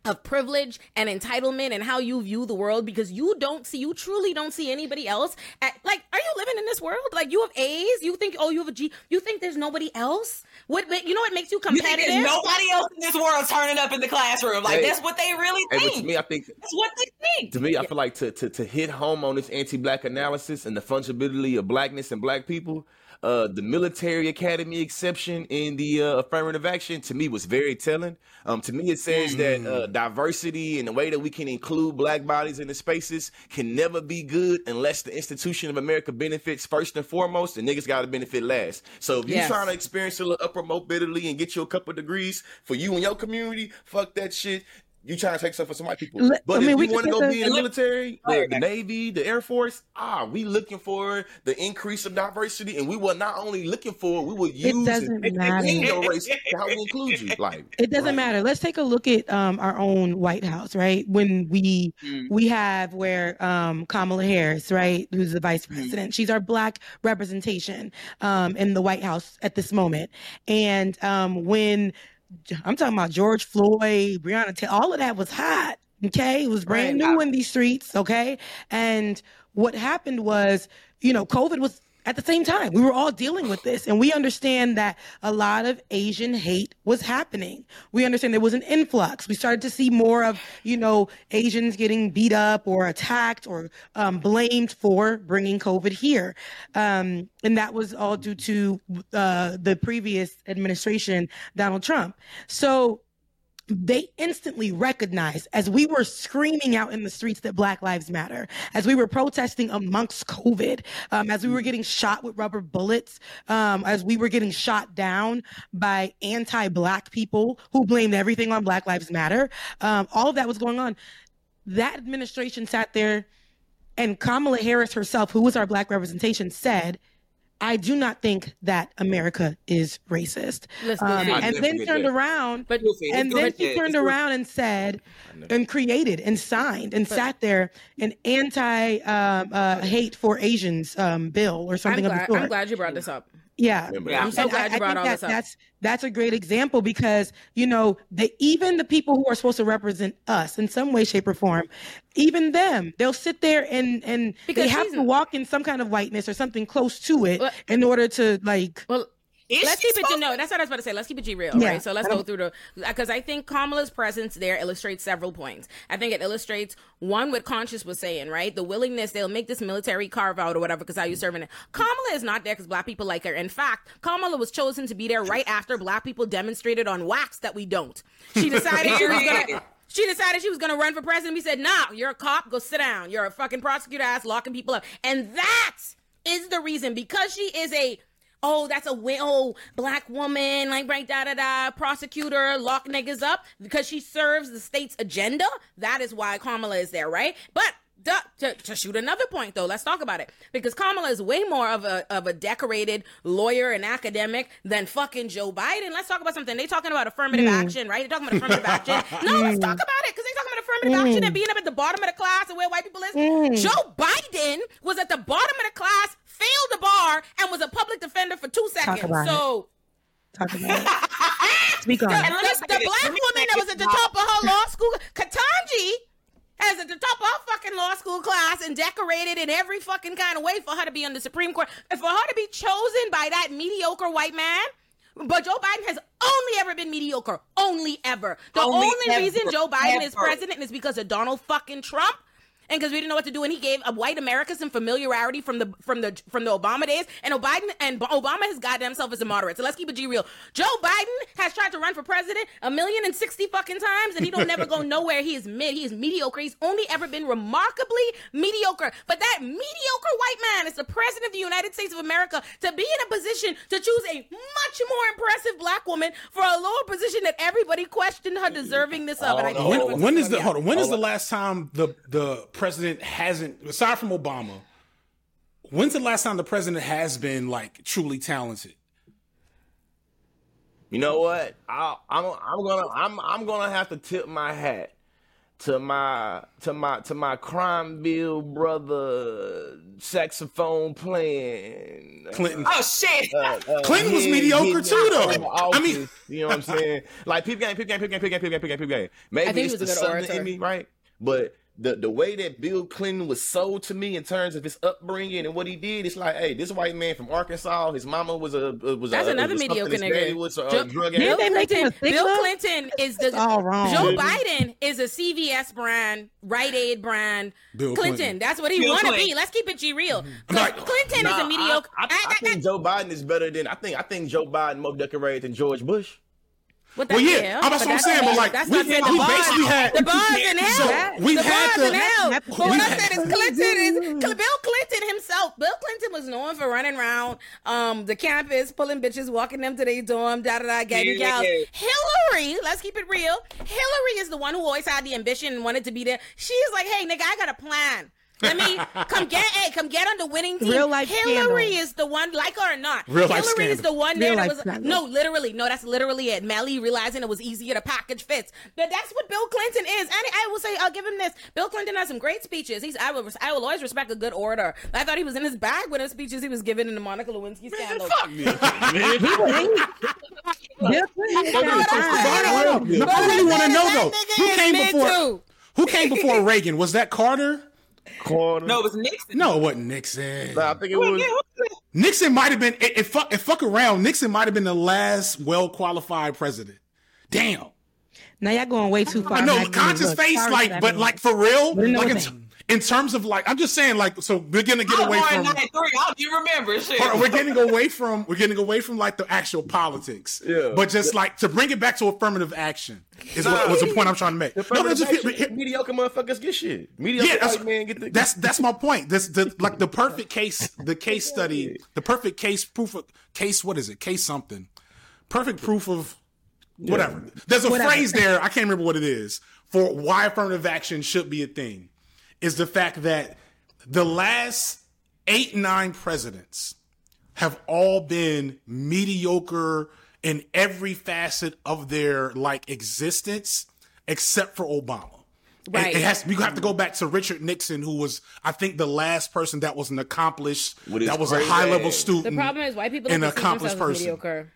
of privilege and entitlement and how you view the world because you don't see, you truly don't see anybody else. At, like, are you living in this world? Like, you have A's, you think, oh, you have a G, you think there's nobody else? What, you know what makes you You competitive? there's nobody else in this world turning up in the classroom? Like Hey. that's what they really Hey, to think. me, I think That's what they think. to me, I feel like to, to to hit home on this anti-black analysis and the fungibility of blackness and black people, uh, the military academy exception in the uh, affirmative action to me was very telling. Um, to me, it says that uh, diversity and the way that we can include black bodies in the spaces can never be good unless the institution of America benefits first and foremost, and niggas got to benefit last. So if you're trying to experience a little upper bitterly and get you a couple degrees for you and your community, fuck that shit. You trying to take stuff for some white people. But I mean, we if you want to go a- be in the military, the, the Navy, the Air Force, ah, we looking for the increase of diversity, and we were not only looking for it, we will use it doesn't and- matter. and [LAUGHS] your race how we include you. Like It doesn't matter. Let's take a look at um, our own White House, right? When we Mm. we have where um, Kamala Harris, right, who's the vice president, she's our black representation um, in the White House at this moment. And um, when I'm talking about George Floyd, Breonna Taylor, all of that was hot. Okay, it was brand Right. new in these streets. Okay, and what happened was, you know, COVID was at the same time. We were all dealing with this, and we understand that a lot of Asian hate was happening. We understand there was an influx. We started to see more of, you know, Asians getting beat up or attacked or um, blamed for bringing COVID here, um, and that was all due to uh, the previous administration, Donald Trump. So they instantly recognized as we were screaming out in the streets that Black Lives Matter, as we were protesting amongst COVID, um, as we were getting shot with rubber bullets, um, as we were getting shot down by anti Black people who blamed everything on Black Lives Matter, um, all of that was going on. That administration sat there, and Kamala Harris herself, who was our Black representation, said, I do not think that America is racist. Um, and then turned that. around But and then she Jay. turned It's around and said and created and signed and sat there an anti um, uh, hate for Asians um, bill or I'm something of glad, the sort. I'm glad you brought this up. Yeah. Yeah. I'm so And glad you brought I all think this that, up. That's that's a great example because you know the even the people who are supposed to represent us in some way, shape, or form, even them, they'll sit there and and Because they have to walk in some kind of whiteness or something close to it Well- in order to like. Well, Is let's keep it. to know, that's what I was about to say. Let's keep it G real, Yeah. right? So let's go through the because I think Kamala's presence there illustrates several points. I think it illustrates one what Conscious was saying, right? The willingness they'll make this military carve out or whatever because how you serving it. Kamala is not there because black people like her. In fact, Kamala was chosen to be there right after black people demonstrated on wax that we don't. She [LAUGHS] decided she was gonna. She decided she was going to run for president. We said, "Nah, you're a cop. Go sit down. You're a fucking prosecutor ass locking people up." And that is the reason because she is a oh that's a oh black woman like right da da da prosecutor lock niggas up because she serves the state's agenda. That is why Kamala is there, right? But Duh, to, to shoot another point though, let's talk about it because Kamala is way more of a of a decorated lawyer and academic than fucking Joe Biden. Let's talk about something. They talking about affirmative mm. action, right? They're talking about affirmative action. No, let's talk about it because they talking about affirmative action [LAUGHS] mm. mm. and being up at the bottom of the class and where white people is. Joe Biden was at the bottom of the class second. about it. So Talk about it. [LAUGHS] Speak on the, it. And the, the black woman that was at the top of her law school, Ketanji, has at the top of her fucking law school class and decorated in every fucking kind of way for her to be on the Supreme Court and for her to be chosen by that mediocre white man. But Joe Biden has only ever been mediocre. Only ever. The Only only, ever. reason Joe Biden is president is because of Donald fucking Trump. And because we didn't know what to do, and he gave a white America some familiarity from the from the from the Obama days, and Biden and Obama has gotten himself as a moderate. So let's keep it G real. Joe Biden has tried to run for president a million and sixty fucking times, and he don't never go [LAUGHS] nowhere. He is mid. He is mediocre. He's only ever been remarkably mediocre. But that mediocre white man is the president of the United States of America to be in a position to choose a much more impressive black woman for a lower position that everybody questioned her deservingness of. And I. When, when is the yeah. hold on? When is the last time the the president hasn't, aside from Obama, when's the last time the president has been like truly talented? You know what? I, I'm I'm gonna I'm I'm gonna have to tip my hat to my to my to my crime bill brother saxophone playing. Clinton. Oh shit! uh, uh, Clinton was mediocre too, though. out of I mean- you know what I'm saying? [LAUGHS] Like peep game, peep game, peep game, peep game, peep game, peep game, peep game. Maybe it's he the was southern in me, right? But the the way that Bill Clinton was sold to me in terms of his upbringing and what he did, it's like, hey, this white man from Arkansas, his mama was a uh, was That's a, another was mediocre nigga. Was a uh, Joe- drug Bill addict. they make him Clinton, Bill stigma? Clinton is the all wrong. Joe Biden is a CVS brand, Rite Aid brand. Bill Clinton, Clinton. that's what he want to be. Let's keep it G real. Mm-hmm. 'Cause Like- Clinton Nah, is a mediocre. I, I, I think Joe Biden is better than I think. I think Joe Biden more decorated than George Bush. What Well, that- yeah, that's what I'm that's saying, not- but, like, that's we- not saying we basically had- the bars in hell. So, we've the had bars to- in hell. That- But what I said is Clinton is Bill Clinton himself. Bill Clinton was known for running around um, the campus, pulling bitches, walking them to their dorm, da da da, getting Yeah. gals. Hillary, let's keep it real. Hillary is the one who always had the ambition and wanted to be there. She's like, hey, nigga, I got a plan. Let me come get, hey, come get on the winning team. Real life Hillary scandal. is the one, like her or not. Real life Hillary is the one there that was scandal. no, literally, no, that's literally it. Melly realizing it was easier to package fits. But that's what Bill Clinton is. And I will say, I'll give him this. Bill Clinton has some great speeches. He's I will I will always respect a good orator. I thought he was in his bag with his speeches he was giving in the Monica Lewinsky scandal. Bill Clinton is Hold on, fine. hold on. I really want to know though, who came before? Who came before Reagan? Was that Carter? Corner. No, it was Nixon. No, it wasn't Nixon. Nah, I think it was. yeah, who was it? Nixon might have been. If if fuck, if fuck around, Nixon might have been the last well qualified president. Damn. Now y'all going way too far. I know, conscious face, sorry like, for that but like for real, like in, thing. In terms of like, I'm just saying, like, so we're gonna get I was away born from. in '93. Don't even remember shit. We're getting [LAUGHS] away from we're getting away from like the actual politics. Yeah. But just like to bring it back to affirmative action is what was the point I'm trying to make. No, no, just action, hit- hit- mediocre motherfuckers get shit. Mediocre yeah, that's, man get the. that's that's my point. This the like the perfect case, the case study, the perfect case proof of case. What is it? Case something. Perfect proof of whatever. There's a Whatever. phrase there. I can't remember what it is for why affirmative action should be a thing. Is the fact that the last eight nine presidents have all been mediocre in every facet of their like existence except for Obama. And Right. It has. We have to go back to Richard Nixon, who was, I think, the last person that was an accomplished, that was a high level student. The problem is white people and don't an perceive accomplished themselves person. mediocre.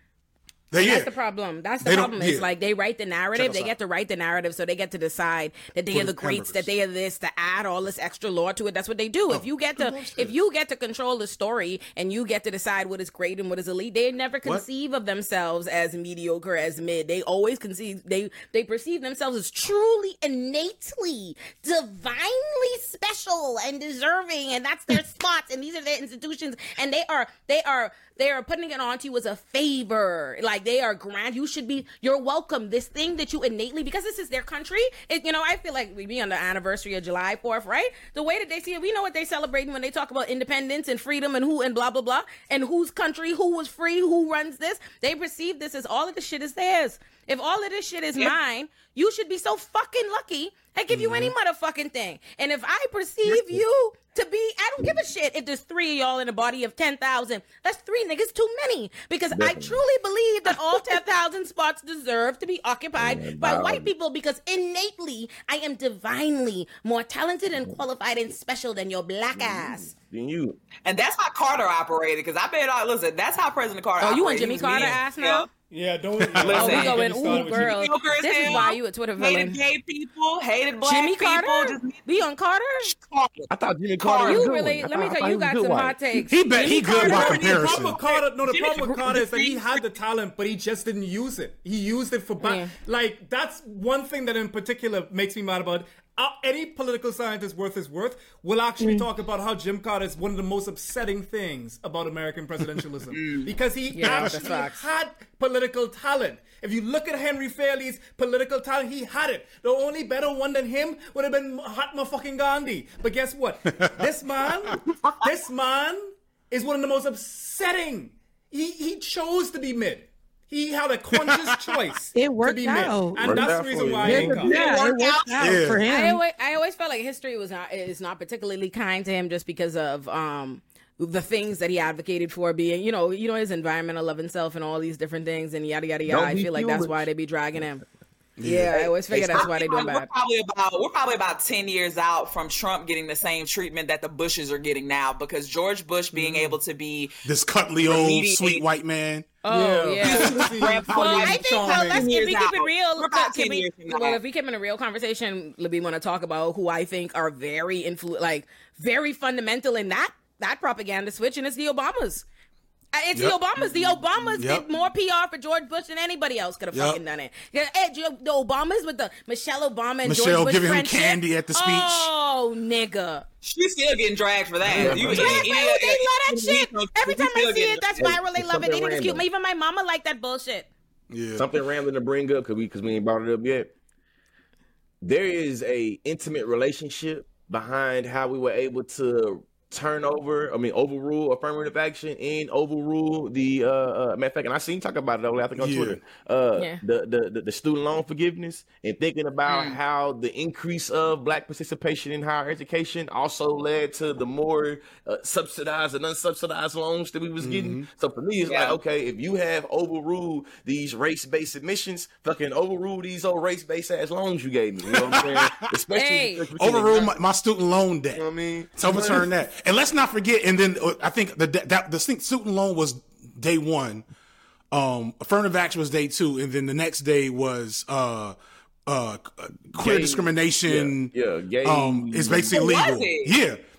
They, yeah. That's the problem. That's the They problem. It's yeah. like they write the narrative. They out. get to write the narrative, so they get to decide that they For are the greats, that they are this, to add all this extra lore to it. That's what they do. if oh, you get to, if you get to control the story and you get to decide what is great and what is elite, they never conceive of themselves as mediocre, as mid. They always conceive. They they perceive themselves as truly, innately, divinely special and deserving, and that's their [LAUGHS] spots, and these are their institutions, and they are they are they are putting it on to you as a favor. Like they are grand. You should be. You're welcome. This thing that you innately because this is their country. It, you know, I feel like we be on the anniversary of July Fourth, right? The way that they see it, we know what they celebrating when they talk about independence and freedom and who and blah blah blah and whose country, who was free, who runs this. They perceive this as all of the shit is theirs. If all of this shit is mine, you should be so fucking lucky I give you any Mm-hmm. motherfucking thing. And if I perceive you to be, I don't give a shit if there's three of y'all in a body of 10,000. That's three niggas too many. Because I truly believe that all 10,000 spots deserve to be occupied by white people because innately I am divinely more talented and qualified and special than your black ass. Than you. And that's how Carter operated. Because I bet, uh, listen, that's how President Carter. Oh, you want operated. Jimmy Carter mean. ass Yeah. now? Yeah, don't. [LAUGHS] Listen, Oh, we Get going, started ooh, girl. Mediocre as This is why you a Twitter villain. Hated gay people, hated black Jimmy people. Carter? Just We on Carter? Carter. I thought Jimmy Carter. was You good really, let me tell you, you he got some hot takes. He bet he good by The problem comparison. with Carter, no, the Jimmy problem with Carter Carter is that he had the talent, but he just didn't use it. He used it for ba- Yeah. like that's one thing that in particular makes me mad about. Uh, any political scientist worth his worth will actually Mm. talk about how Jim Carter is one of the most upsetting things about American presidentialism [LAUGHS] because he Yeah, actually had political talent. If you look at Henry Fairley's political talent, he had it. The only better one than him would have been Mahatma fucking Gandhi. But guess what? [LAUGHS] this man, this man is one of the most upsetting. He he chose to be mid. He had a conscious [LAUGHS] choice. It to worked be out. mid, and Worked that's out the reason why I man. Yeah, it worked worked out Yeah. for I him. always, I always felt like history was not is not particularly kind to him just because of um the things that he advocated for being, you know, you know his environmental love himself and all these different things and yada yada yada. Don't I feel like that's foolish. why they be dragging him. Yeah, I always figure that's why they doing we're probably about we're probably about ten years out from Trump getting the same treatment that the Bushes are getting now because George Bush being Mm-hmm. able to be This cuddly old sweet white man. Oh yeah. grandfather Well, I think well, charming. let's, if we keep it real, We're about can 10 we, years well, if we keep in a real conversation, we want to talk about who I think are very influ- like very fundamental in that that propaganda switch, and it's the Obamas. Uh, It's Yep. the Obamas. The Obamas Yep. did more PR for George Bush than anybody else could have Yep. fucking done it. Yeah, eh, the Obamas with the Michelle Obama and Michelle George Bush giving him candy at the speech. Oh, nigga. She's still getting dragged for that. You- Yeah, any- man, any- they love that any- shit. any- Every time I see it, that's Hey, viral. They love it. They something think it's cute. random. Even my mama liked that bullshit. Yeah. Something rambling to bring up because we because we ain't brought it up yet. There is a intimate relationship behind how we were able to turn over, I mean, overrule affirmative action and overrule the uh, uh matter of fact, and I seen talk about it over I think on Yeah. Twitter. Uh Yeah. the, the, the the student loan forgiveness and thinking about Mm. how the increase of black participation in higher education also led to the more uh, subsidized and unsubsidized loans that we was getting. So for me, it's Yeah. like, okay, if you have overruled these race-based admissions, fucking overrule these old race-based ass loans you gave me. You know what I'm saying? [LAUGHS] Especially Hey. Overrule my, my student loan debt. You know what I mean? Let's overturn that. And let's not forget. And then uh, I think the that the student loan was day one. Um, affirmative action was day two, and then the next day was uh, uh, queer Gay- discrimination. Yeah, yeah, gay- Um, is basically Was legal. it?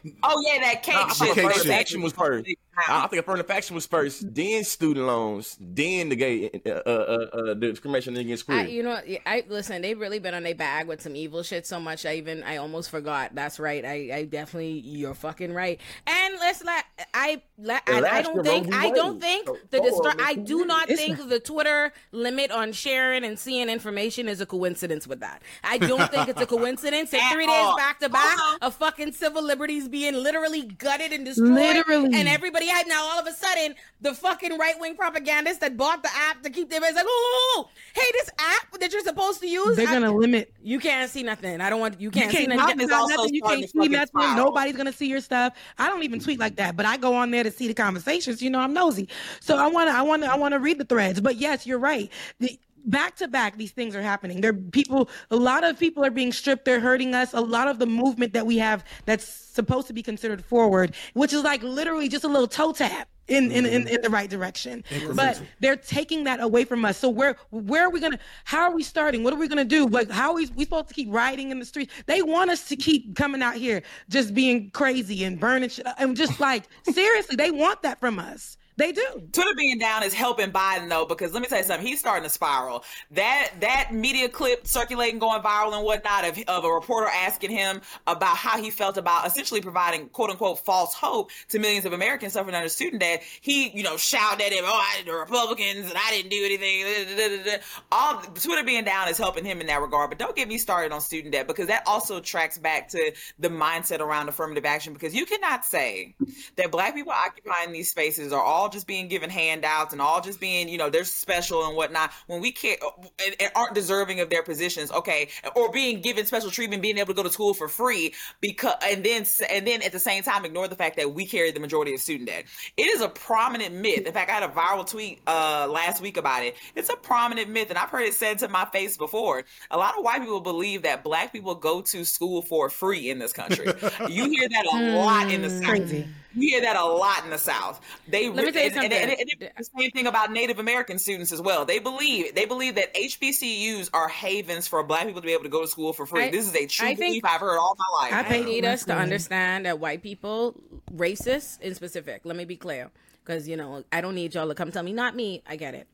Yeah, Oh yeah, that cake I shit. cake affirmative shit. action was first. I I think affirmative action was first, then student loans, then the gay, uh, uh, uh, uh, the discrimination against queer. I, you know, I listen. They've really been on their bag with some evil shit so much. I even I almost forgot. That's right. I, I definitely you're fucking right. And let's let I let I, I don't think I don't think So, the four distra- I do not It's think the Twitter limit on sharing and seeing information is a coincidence with that. I don't think it's a [LAUGHS] coincidence that At three days back to back Uh-huh. of fucking civil liberties being literally gutted and destroyed, Literally. and everybody now all of a sudden the fucking right wing propagandists that bought the app to keep their it's like, oh, hey, this app that you're supposed to use, They're I- gonna limit. you can't see nothing. I don't want you can't, see You nothing. can't also nothing. You can't to tweet nothing. spiral. Nobody's gonna see your stuff. I don't even tweet like that, but I go on there to see the conversations. You know, I'm nosy, so I wanna, I wanna, I wanna read the threads. But yes, you're right. The, back to back, these things are happening. There, are people, a lot of people are being stripped. They're hurting us. A lot of the movement that we have that's supposed to be considered forward, which is like literally just a little toe tap. In, in, in, mm-hmm. in the right direction, but they're taking that away from us. So where where are we gonna? How are we starting? What are we gonna do? Like how are we we supposed to keep riding in the streets? They want us to keep coming out here just being crazy and burning shit and just like seriously, they want that from us. They do. Twitter being down is helping Biden though, because let me tell you something. He's starting to spiral. That that media clip circulating, going viral and whatnot of, of a reporter asking him about how he felt about essentially providing quote unquote false hope to millions of Americans suffering under student debt. He, you know, shouted at him, "Oh, I, the Republicans and I didn't do anything." All Twitter being down is helping him in that regard. But don't get me started on student debt because that also tracks back to the mindset around affirmative action. Because you cannot say that black people occupying these spaces are all all just being given handouts and all just being, you know, they're special and whatnot. When we can't and, and aren't deserving of their positions, okay, or being given special treatment, being able to go to school for free because, and then and then at the same time ignore the fact that we carry the majority of student debt. It is a prominent myth. In fact, I had a viral tweet uh, last week about it. It's a prominent myth, and I've heard it said to my face before. A lot of white people believe that black people go to school for free in this country. you hear that a lot in the South. Crazy. You hear that a lot in the South. They Let me tell you and- and- and- and it's the same thing about Native American students as well. They believe they believe that HBCUs are havens for Black people to be able to go to school for free. I- this is a true I belief I've heard all my life. I I pay- need us to understand that white people, racist in specific. Let me be clear, because you know I don't need y'all to come tell me not me. I get it.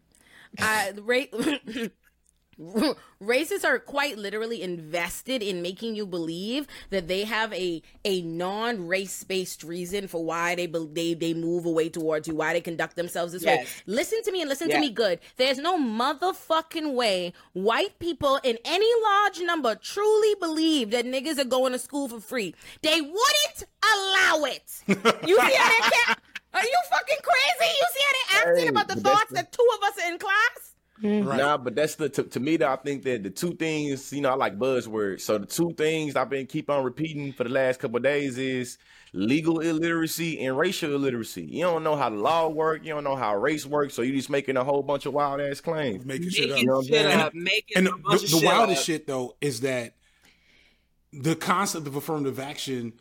Uh, ra- [LAUGHS] [LAUGHS] racists are quite literally invested in making you believe that they have a a non race based reason for why they be- they they move away towards you, why they conduct themselves this way. Listen to me and listen Yeah. to me good. There's no motherfucking way white people in any large number truly believe that niggas are going to school for free. They wouldn't allow it. You see how they can't? [LAUGHS] Are you fucking crazy? You see how they acting Hey, about the thoughts that two of us are in class? Mm-hmm. Right. Nah, but that's the to, to me though. I think that the two things, you know, I like buzzwords. So the two things I've been keep on repeating for the last couple of days is legal illiteracy and racial illiteracy. You don't know how the law work. You don't know how race works. So you're just making a whole bunch of wild ass claims. Making shit up. Making know what I'm shit saying? up, making and a the, bunch the, of the shit wildest up. shit though is that the concept of affirmative action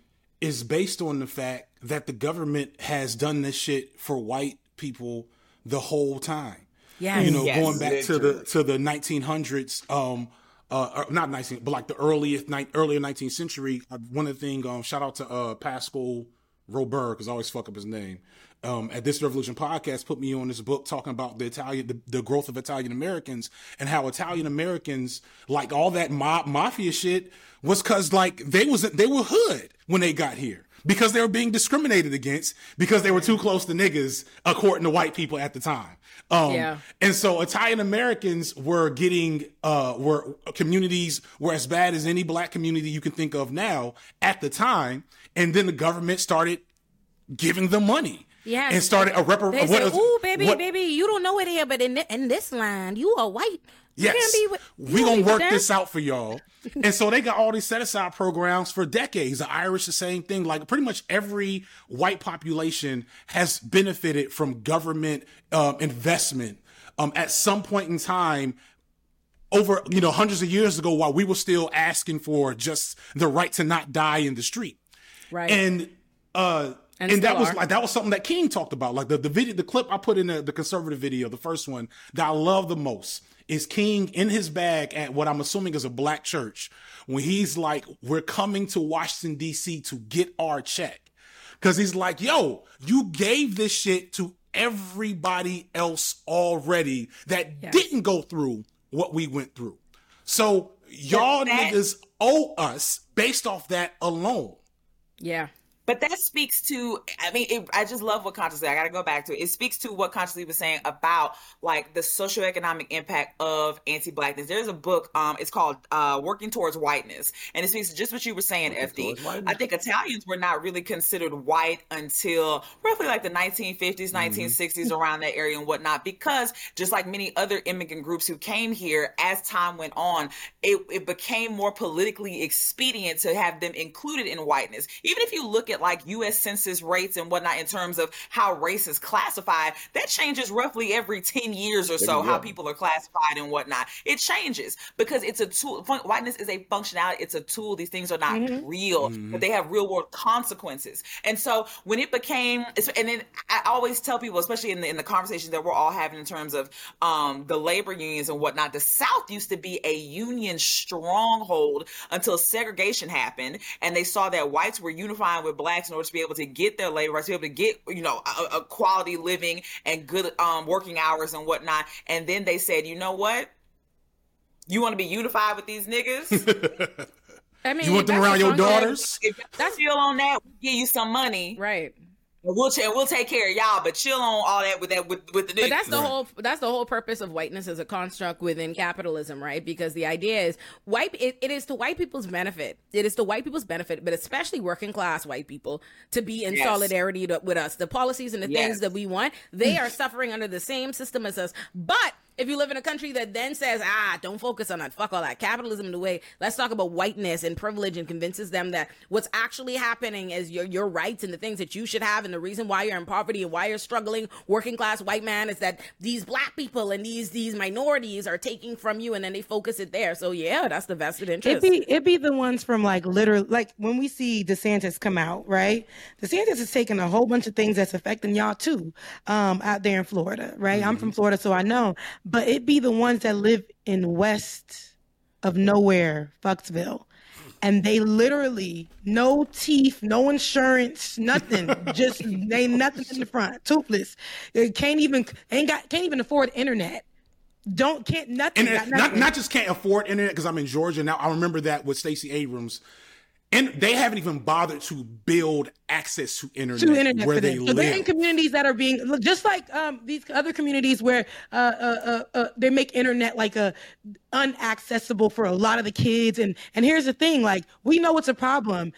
is based on the fact that the government has done this shit for white people the whole time. Yes. You know, Yes. going back to the to the 1900s, um, uh, not 19, but like the earliest, night, earlier 19th century. uh, One of the thing, um, shout out to uh, Pascal Robert, because I always fuck up his name. Um, at this Revolution podcast, put me on this book talking about the Italian, the, the growth of Italian Americans and how Italian Americans, like all that mob mafia shit, was because like they was they were hood when they got here because they were being discriminated against because they were too close to niggas according to white people at the time. Um, Yeah. and so Italian Americans were getting, uh, were communities were as bad as any black community you can think of now at the time. And then the government started giving them money. Yes. And started a repar- They what say, "Ooh, baby, what- baby, you don't know it here, but in thi- in this land, you are white. Yes, with- we gonna work this out for y'all. and so they got all these set aside programs for decades. The Irish, the same thing. Like pretty much every white population has benefited from government um, investment um, at some point in time over you know hundreds of years ago while we were still asking for just the right to not die in the street Right. and uh And and, that was are. like that was something that King talked about. Like the, the video, the clip I put in the, the conservative video, the first one that I love the most is King in his bag at what I'm assuming is a black church when he's like, "We're coming to Washington D.C. to get our check," because he's like, "Yo, you gave this shit to everybody else already that didn't go through what we went through, so y'all that- niggas owe us based off that alone." yeah. But that speaks to, I mean, it, I just love what Conscious Lee, I got to go back to it. It speaks to what Conscious Lee was saying about like the socioeconomic impact of anti blackness. There's a book, um, it's called uh, Working Towards Whiteness. And it speaks to just what you were saying, FD. I think Italians were not really considered white until roughly like the 1950s, 1960s, around that area and whatnot, because just like many other immigrant groups who came here, as time went on, it, it became more politically expedient to have them included in whiteness. Even if you look at like US census rates and whatnot in terms of how race is classified, that changes roughly every 10 years or so, how people are classified and whatnot. It changes because it's a tool. Whiteness is a functionality, it's a tool. These things are not real, but they have real world consequences. And so when it became, and then I always tell people, especially in the, in the conversations that we're all having in terms of um, the labor unions and whatnot, the South used to be a union stronghold until segregation happened, and they saw that whites were unifying with blacks in order to be able to get their labor rights, to be able to get you know a, a quality living and good um, working hours and whatnot. And then they said, you know what? You want to be unified with these niggas? [LAUGHS] I mean, You want them around your daughters? if that's still on that, we'll give you some money. Right. We'll ch- we'll take care of y'all, but chill on all that with that with with the. But that's the Right. whole that's the whole purpose of whiteness as a construct within capitalism, right? Because the idea is white it, it is to white people's benefit. It is to white people's benefit, but especially working class white people to be in Yes. solidarity to, with us. The policies and the Yes. things that we want, they mm. are suffering under the same system as us. But if you live in a country that then says, ah, don't focus on that, fuck all that capitalism in the way, let's talk about whiteness and privilege and convinces them that what's actually happening is your your rights and the things that you should have and the reason why you're in poverty and why you're struggling, working class white man, is that these black people and these these minorities are taking from you and then they focus it there. So yeah, that's the vested interest. It interest. be it be the ones from like literally like when we see DeSantis come out, right? DeSantis is taking a whole bunch of things that's affecting y'all too, um, out there in Florida, right? I'm from Florida, so I know. But it be the ones that live in west of nowhere, Fucksville. And they literally no teeth, no insurance, nothing. [LAUGHS] just they nothing in the front, toothless. They can't even ain't got can't even afford internet. Don't can't nothing. and got not not just can't afford internet because I'm in Georgia now. I remember that with Stacey Abrams, and they haven't even bothered to build access to internet, to internet where they. So they're in communities that are being just like um, these other communities where uh, uh, uh, uh, they make internet like a unaccessible for a lot of the kids. And and here's the thing: like we know it's a problem.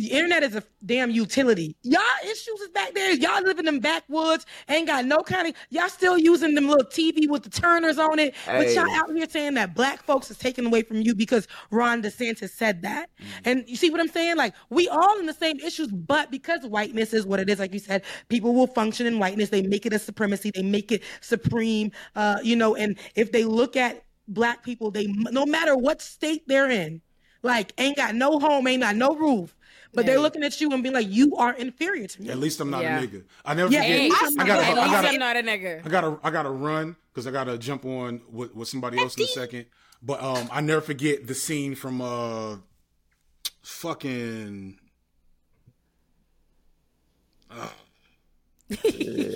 The internet is a damn utility. Y'all issues is back there. Y'all live in them backwoods, ain't got no kind of. Y'all still using them little TV with the turners on it. But y'all out here saying that black folks is taken away from you because Ron DeSantis said that. And you see what I'm saying? Like we all in the same issues, but because whiteness is what it is, like you said, people will function in whiteness. They make it a supremacy. They make it supreme. Uh, you know, and if they look at black people, they no matter what state they're in, like ain't got no home, ain't got no roof. But they're looking at you and being like, "You are inferior to me." At least I'm not Yeah. a nigga. I never Yeah, forget. at least I I'm gotta, not- I at least gotta, I'm not a nigga. I gotta, I gotta run because I gotta jump on with, with somebody else in a second. But um, I never forget the scene from uh, fucking. [LAUGHS]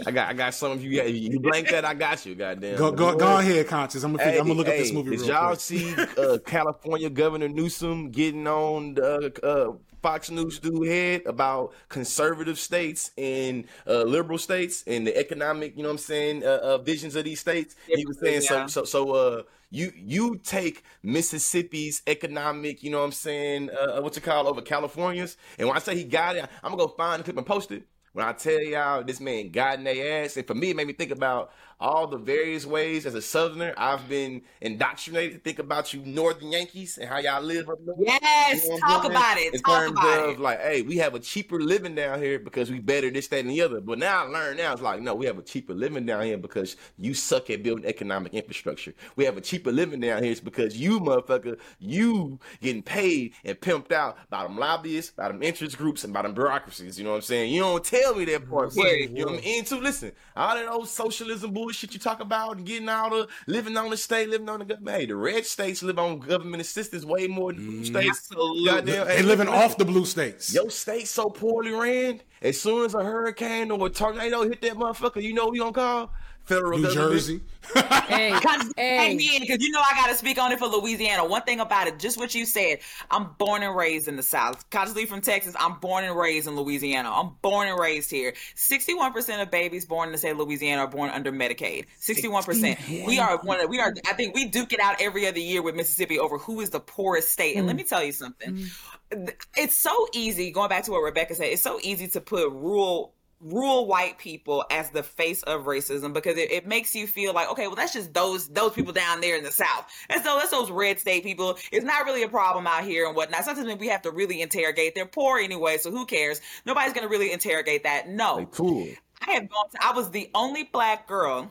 I got I got some of you. You blank that. I got you. Goddamn. Go, go, go ahead, conscious. I'm gonna, figure, I'm gonna look up this movie Did real y'all quick. see uh, California Governor Newsom getting on the uh, Fox News dude head about conservative states and uh, liberal states and the economic, you know what I'm saying, uh, uh, visions of these states? He was saying Yeah. so. So, so uh, you you take Mississippi's economic, you know what I'm saying, uh, what's it called over California's, and when I say he got it, I'm gonna go find the clip and post it. When I tell y'all this man got in their ass, and for me, it made me think about all the various ways as a Southerner I've been indoctrinated to think about you Northern Yankees and how y'all live. Yes, You know talk about it. In Talk terms about of it. like, hey, we have a cheaper living down here because we better this, that, and the other. But now I learn now it's like, no, we have a cheaper living down here because you suck at building economic infrastructure. We have a cheaper living down here is because you motherfucker, you getting paid and pimped out by them lobbyists, by them interest groups, and by them bureaucracies. You know what I'm saying? You don't tell me that part. Yeah. You know what I'm into? Listen, all that old socialism bullshit you talk about and getting all the living on the state, living on the government. Hey, the red states live on government assistance way more than blue mm, states. Absolutely. Goddamn, They hey, living listen, off the blue states. Your state so poorly ran. As soon as a hurricane or a tornado hit that motherfucker, you know what we gonna call federal New. Jersey. [LAUGHS] Hey, hey. me in because you know I got to speak on it for Louisiana. One thing about it, just what you said, I'm born and raised in the South. Conscious Lee from Texas, I'm born and raised in Louisiana. I'm born and raised here. 61% of babies born in the state of Louisiana are born under Medicaid. 61%. We are one of, we are, I think we duke it out every other year with Mississippi over who is the poorest state. And let me tell you something. Mm. It's so easy, going back to what Rebecca said, it's so easy to put rural rural white people as the face of racism because it, it makes you feel like okay well that's just those those people down there in the south. And so that's those red state people. It's not really a problem out here and whatnot. Sometimes we have to really interrogate. They're poor anyway so who cares? Nobody's gonna really interrogate that. No. Poor. I have gone to, I was the only black girl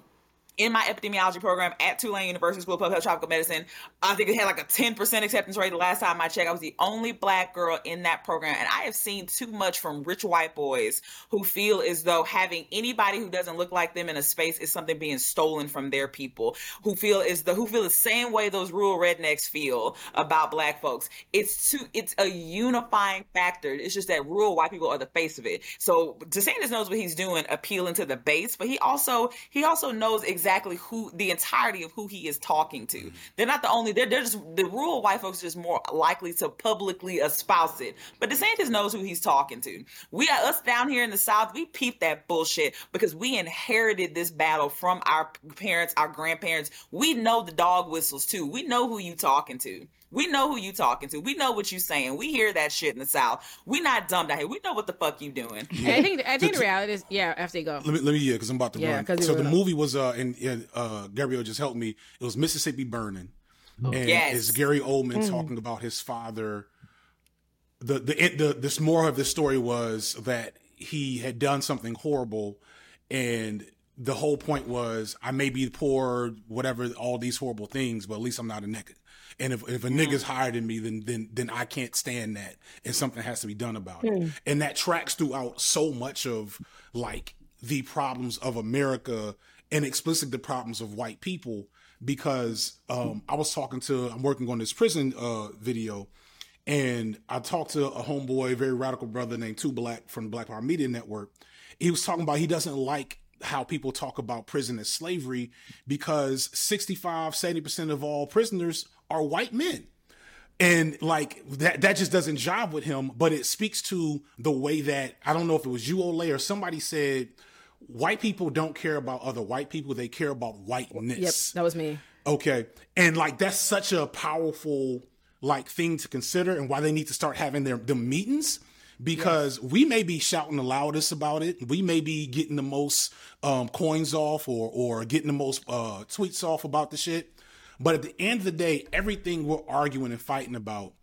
in my epidemiology program at Tulane University School of Public Health Tropical Medicine. I think it had like a 10% acceptance rate the last time I checked. I was the only black girl in that program. And I have seen too much from rich white boys who feel as though having anybody who doesn't look like them in a space is something being stolen from their people, who feel is the who feel the same way those rural rednecks feel about black folks. It's too it's a unifying factor. It's just that rural white people are the face of it. So DeSantis knows what he's doing, appealing to the base, but he also he also knows exactly exactly who the entirety of who he is talking to. Mm-hmm. They're not the only. They're, they're just the rural white folks just more likely to publicly espouse it. But DeSantis knows who he's talking to. We are us down here in the South. We peep that bullshit because we inherited this battle from our parents, our grandparents. We know the dog whistles too. We know who you talking to. We know who you talking to. We know what you saying. We hear that shit in the South. We not dumb down here. We know what the fuck you doing. I think I think the reality is yeah. After you go, Let me let me yeah, because I'm about to Yeah, run. 'cause you So the were- movie was uh, and, and uh, Gabrielle just helped me. It was Mississippi Burning, and Yes. it's Gary Oldman talking about his father. The the it, the this moral of the story was that he had done something horrible, and the whole point was I may be poor, whatever, all these horrible things, but at least I'm not a nigga. And if, if a nigga's higher than me, then then then I can't stand that, and something has to be done about it. And that tracks throughout so much of like the problems of America and explicitly the problems of white people. Because um, I was talking to, I'm working on this prison uh, video, and I talked to a homeboy, a very radical brother named Two Black from the Black Power Media Network. He was talking about he doesn't like how people talk about prison as slavery because 65, 70% of all prisoners are white men. And like that, that just doesn't jive with him, but it speaks to the way that I don't know if it was you, Olay, or somebody said white people don't care about other white people, they care about whiteness. yep, that was me. Okay. And like that's such a powerful like thing to consider and why they need to start having their the meetings because we may be shouting the loudest about it. We may be getting the most um, coins off or or getting the most uh, tweets off about the shit. But at the end of the day, everything we're arguing and fighting about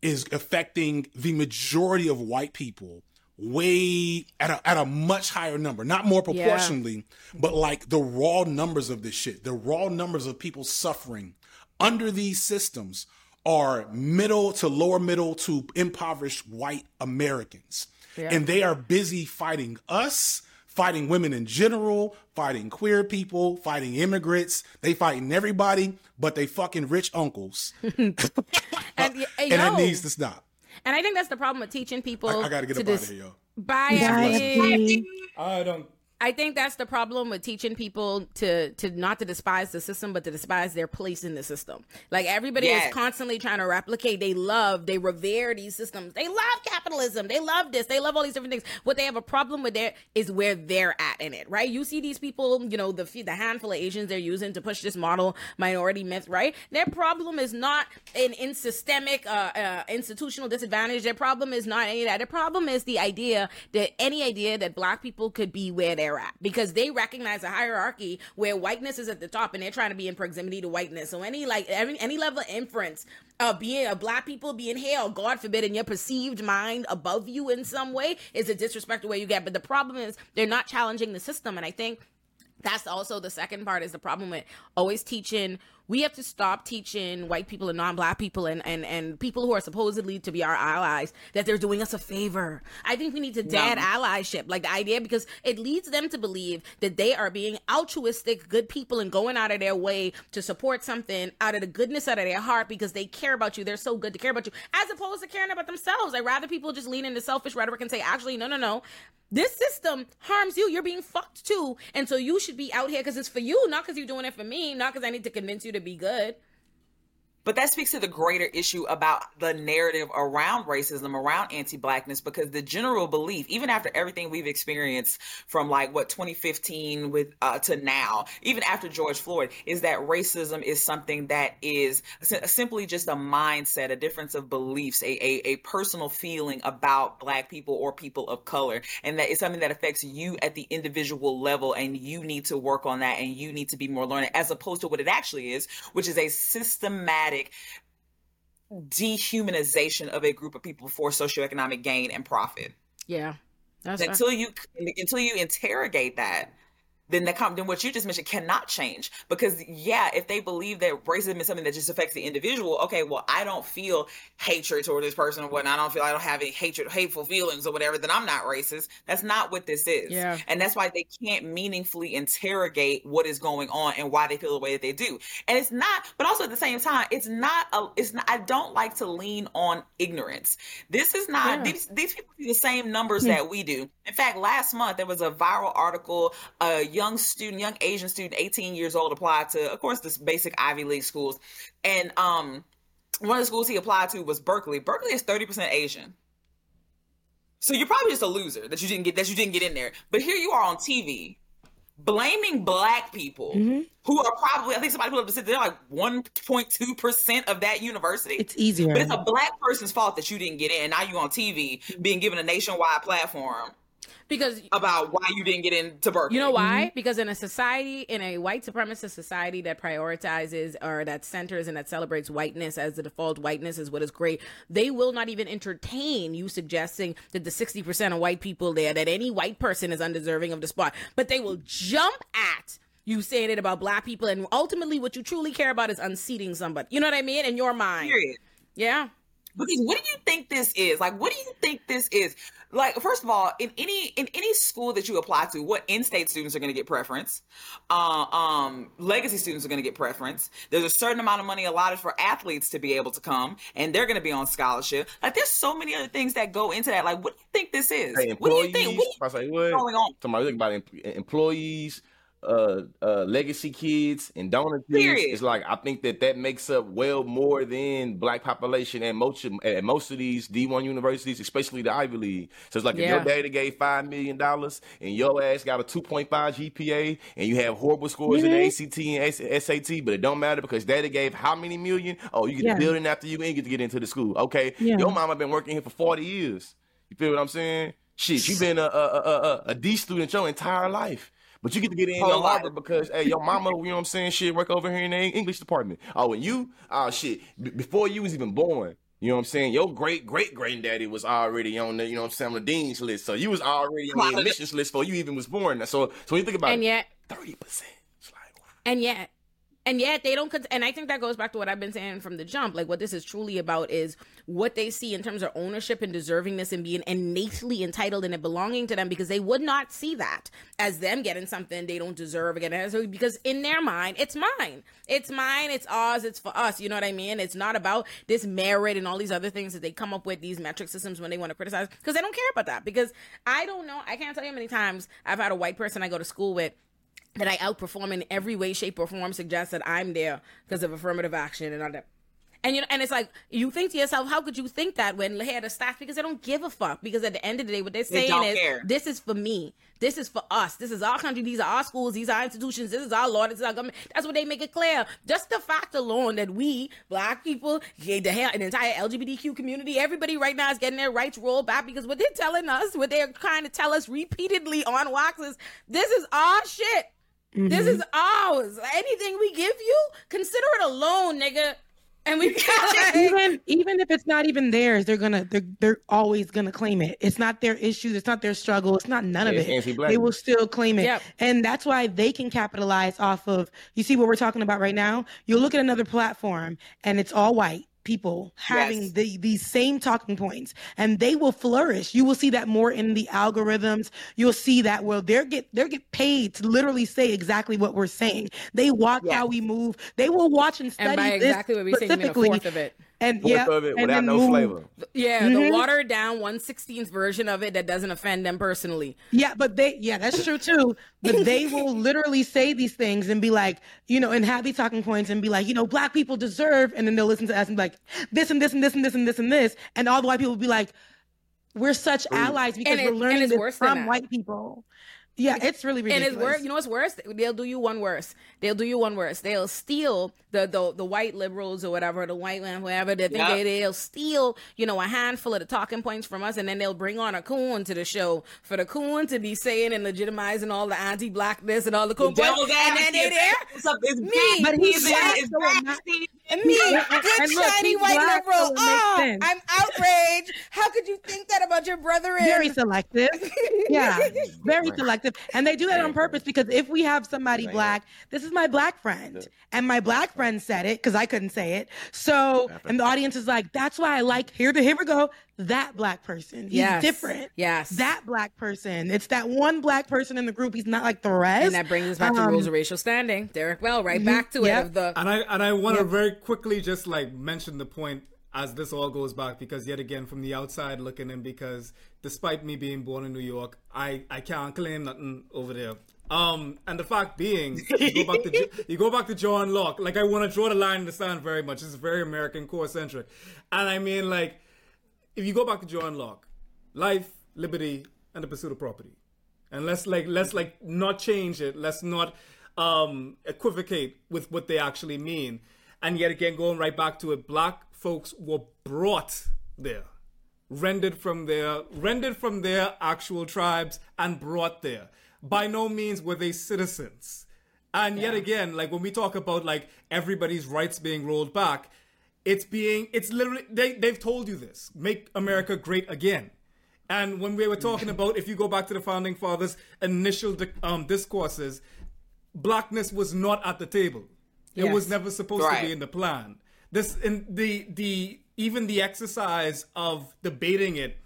is affecting the majority of white people way at a, at a much higher number, not more proportionally, but like the raw numbers of this shit, the raw numbers of people suffering under these systems are middle to lower middle to impoverished white Americans. And they are busy fighting us, fighting women in general, fighting queer people, fighting immigrants. They fighting everybody, but they fucking rich uncles. [LAUGHS] And, y- uh, and yo, that needs to stop. and I think that's the problem with teaching people. I, I gotta get to up out of here, yo. Bye, Bye, FD. I don't. I think that's the problem with teaching people to to not to despise the system, but to despise their place in the system. Like everybody Yes. is constantly trying to replicate. They love, they revere these systems. They love capitalism. They love this. They love all these different things. What they have a problem with there is where they're at in it, right? You see these people, you know, the the handful of Asians they're using to push this model minority myth, right? Their problem is not in in systemic uh, uh, institutional disadvantage. Their problem is not any of that. Their problem is the idea that any idea that black people could be where they're at because they recognize a hierarchy where whiteness is at the top and they're trying to be in proximity to whiteness. So any like any, any level of inference of being a black people being held, God forbid, in your perceived mind above you in some way is a disrespect the way you get. But the problem is they're not challenging the system, and I think that's also the second part is the problem with always teaching we have to stop teaching white people and non-black people and, and, and people who are supposedly to be our allies that they're doing us a favor. I think we need to dead allyship like the idea because it leads them to believe that they are being altruistic good people and going out of their way to support something out of the goodness out of their heart because they care about you. They're so good to care about you as opposed to caring about themselves. I'd rather people just lean into selfish rhetoric and say actually no no no. This system harms you. You're being fucked too. And so you should be out here because it's for you, not because you're doing it for me, not because I need to convince you to be good. But that speaks to the greater issue about the narrative around racism, around anti blackness, because the general belief, even after everything we've experienced from like what 2015 with uh, to now, even after George Floyd, is that racism is something that is simply just a mindset, a difference of beliefs, a, a, a personal feeling about black people or people of color. And that is something that affects you at the individual level. And you need to work on that and you need to be more learned as opposed to what it actually is, which is a systematic dehumanization of a group of people for socioeconomic gain and profit. Yeah. That's Until you until you interrogate that, then the com- then what you just mentioned cannot change because yeah, if they believe that racism is something that just affects the individual, okay, well I don't feel hatred toward this person or whatnot. I don't feel I don't have any hatred, hateful feelings or whatever. Then I'm not racist. That's not what this is. Yeah. And that's why they can't meaningfully interrogate what is going on and why they feel the way that they do. And it's not, but also at the same time, it's not a it's not I don't like to lean on ignorance. This is not Yeah. these these people see the same numbers that we do. In fact, last month there was a viral article, a young student, young Asian student, 18 years old, applied to, of course, this basic Ivy League schools. And um, one of the schools he applied to was Berkeley. Berkeley is 30% Asian. So you're probably just a loser that you didn't get that you didn't get in there. But here you are on TV blaming black people Mm-hmm. who are probably I think somebody put up the they're like 1.2 percent of that university. It's easier. But it's a black person's fault that you didn't get in. Now you're on TV being given a nationwide platform because about why you didn't get into Berkeley. You know why? Mm-hmm. Because in a society, in a white supremacist society that prioritizes or that centers and that celebrates whiteness as the default, whiteness is what is great. They will not even entertain you suggesting that the sixty percent of white people there, that any white person is undeserving of the spot, but they will jump at you saying it about black people, and ultimately, what you truly care about is unseating somebody. You know what I mean? In your mind, Period. yeah. Because what do you think this is? Like, what do you think this is? Like, first of all, in any in any school that you apply to, what in-state students are going to get preference? Uh, um, legacy students are going to get preference. There's a certain amount of money allotted for athletes to be able to come, and they're going to be on scholarship. Like, there's so many other things that go into that. Like, what do you think this is? Hey, what do you think? What do you say what? going on? About, think about em- employees, uh, uh, legacy kids, and donor kids. Period. It's like I think that that makes up well more than black population at most at most of these D one universities, especially the Ivy League. So it's like if your daddy gave five million dollars and your ass got a two point five GPA and you have horrible scores in the ACT and SAT, but it don't matter because daddy gave how many million? Oh, you get Yeah. the building after you and get to get into the school. Okay, Yeah. your mama been working here for forty years. You feel what I'm saying? Shit, you been a a, a, a, a D student your entire life. But you get to get in Whole your life. Harvard because hey, your mama, you know what I'm saying, shit, work over here in the English department. Oh, and you, oh shit, b- before you was even born, you know what I'm saying? Your great great granddaddy was already on the, you know what I'm saying, on the dean's list. So you was already on the admissions list before you even was born. So so when you think about And it, yet, thirty percent. It's like wow. and yet and yet they don't and i think that goes back to what i've been saying from the jump. Like what this is truly about is what they see in terms of ownership and deservingness and being innately entitled and it belonging to them because they would not see that as them getting something they don't deserve again. Because in their mind it's mine. It's mine. It's ours. It's for us. You know what i mean? It's not about this merit and all these other things that they come up with these metric systems when they want to criticize because they don't care about that. Because i don't know i can't tell you how many times i've had a white person i go to school with that I outperform in every way, shape, or form suggests that I'm there because of affirmative action and all that. And you know, and it's like you think to yourself, how could you think that when they had a staff? Because they don't give a fuck. Because at the end of the day, what they're saying don't is, care. this is for me. This is for us. This is our country. These are our schools. These are our institutions. This is our law. This is our government. That's what they make it clear. Just the fact alone that we, black people, the hell, an entire LGBTQ community, everybody right now is getting their rights rolled back because what they're telling us, what they're trying to tell us repeatedly on wax is, this is our shit. This mm-hmm. is ours. Anything we give you, consider it a loan, nigga. And we [LAUGHS] even even if it's not even theirs, they're gonna they're they're always gonna claim it. It's not their issue. It's not their struggle. It's not none of Yeah, it's it. They will still claim it, Yep. and that's why they can capitalize off of. You see what we're talking about right now. You'll look at another platform, and it's all white people having Yes. the these same talking points and they will flourish. You will see that more in the algorithms. You'll see that well they're get they're get paid to literally say exactly what we're saying. They watch how we move. They will watch and study and by exactly what we say, mean a specifically fourth of it. And Fourth yeah, of it and without no move. flavor. Yeah, Mhm. the watered down 116th version of it that doesn't offend them personally. Yeah, but they yeah, that's true too. But they will [LAUGHS] literally say these things and be like, you know, and have these talking points and be like, you know, black people deserve, and then they'll listen to us and be like, this and this and this and this and this and this, and all the white people will be like, we're such allies because And we're learning this from white people. Yeah, it's really And ridiculous. it's worse. You know what's worse? They'll do you one worse. They'll do you one worse. They'll steal the the, the white liberals or whatever, the white man, whoever. They think Yeah. they, they'll steal, you know, a handful of the talking points from us, and then they'll bring on a coon to the show for the coon to be saying and legitimizing all the anti-blackness and all the coon points. And then they there. It's up- it's Me. back But he's season. black, It's so back it ma- season. And me, good shiny white black, liberal. so Oh. I'm outraged. How could you think that about your brother? very selective. [LAUGHS] Yeah, very selective. And they do that on purpose because if we have somebody black, this is my black friend. And my black friend said it because I couldn't say it. So, and the audience is like, that's why I like, here, to, here we go, that black person. He's Yes. different. Yes. That black person. It's that one black person in the group. He's not like the rest. And that brings us back to Um, rules of racial standing. Derrick Bell, right back to Yep. it of the And I and I want to very quickly just like mention the point as this all goes back because yet again from the outside looking in because despite me being born in New York, I I can't claim nothing over there. Um, and the fact being, you go back to [LAUGHS] you go back to John Locke. Like I want to draw the line in the sand very much. It's very American core centric, and I mean like if you go back to John Locke, life, liberty, and the pursuit of property, and let's like let's like not change it. Let's not um equivocate with what they actually mean. And yet again, going right back to it, black folks were brought there rendered from their rendered from their actual tribes and brought there. By no means were they citizens. And yet again like when we talk about like everybody's rights being rolled back it's being it's literally they, they've told you this make america great again. And when we were talking about if you go back to the founding fathers initial um, discourses blackness was not at the table. It was never supposed Right. to be in the plan this in the the even the exercise of debating it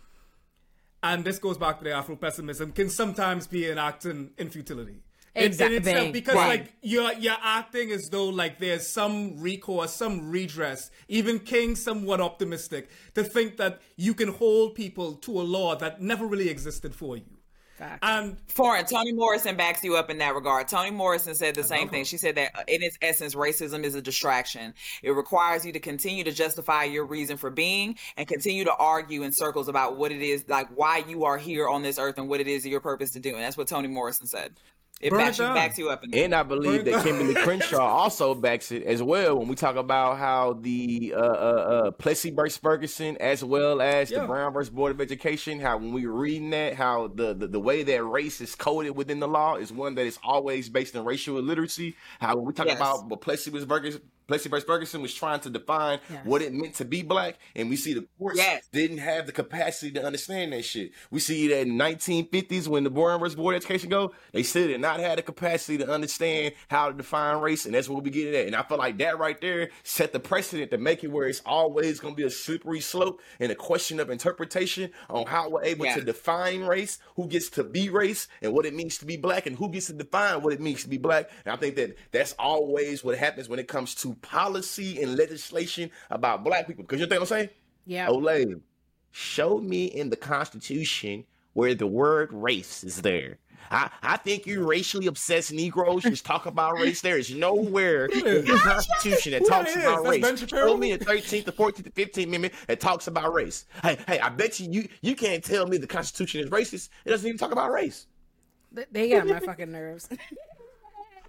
and this goes back to the Afro pessimism, can sometimes be an act in, in futility. In- in Exactly. itself, because Right. like you're you're acting as though like there's some recourse, some redress. Even King somewhat optimistic to think that you can hold people to a law that never really existed for you. Facts. And Foreign, Toni Morrison backs you up in that regard. Toni Morrison said the same thing. She said that uh, in its essence, racism is a distraction. It requires you to continue to justify your reason for being and continue to argue in circles about what it is, like why you are here on this earth and what it is your purpose to do. And that's what Toni Morrison said. It Burn it backs you, backs you up in. And I believe that Kimberlé [LAUGHS] Crenshaw also backs it as well when we talk about how the uh, uh, uh, Plessy versus Ferguson, as well as Yeah. the Brown versus Board of Education, how when we were reading that, how the, the, the way that race is coded within the law is one that is always based on racial illiteracy. How when we talk Yes. about what Plessy was Ferguson, Plessy versus Ferguson was trying to define what it meant to be black, and we see the courts Yes. didn't have the capacity to understand that shit. We see that in 1950s when the Brown versus Board of Education go, they still did not have the capacity to understand how to define race, and that's what we get at. And I feel like that right there set the precedent to make it where it's always going to be a slippery slope and a question of interpretation on how we're able Yeah. to define race, who gets to be race, and what it means to be black, and who gets to define what it means to be black. And I think that that's always what happens when it comes to policy and legislation about black people. Because you know what I'm saying? Yeah. Olay, show me in the Constitution where the word race is there. I, I think you racially obsessed Negroes just talk about race. There is nowhere [LAUGHS] in the Constitution that talks that about That's race. Show me the 13th, the 14th, the 15th Amendment that talks about race. Hey, hey, I bet you, you you can't tell me the Constitution is racist. It doesn't even talk about race. They- They get on my fucking nerves. [LAUGHS]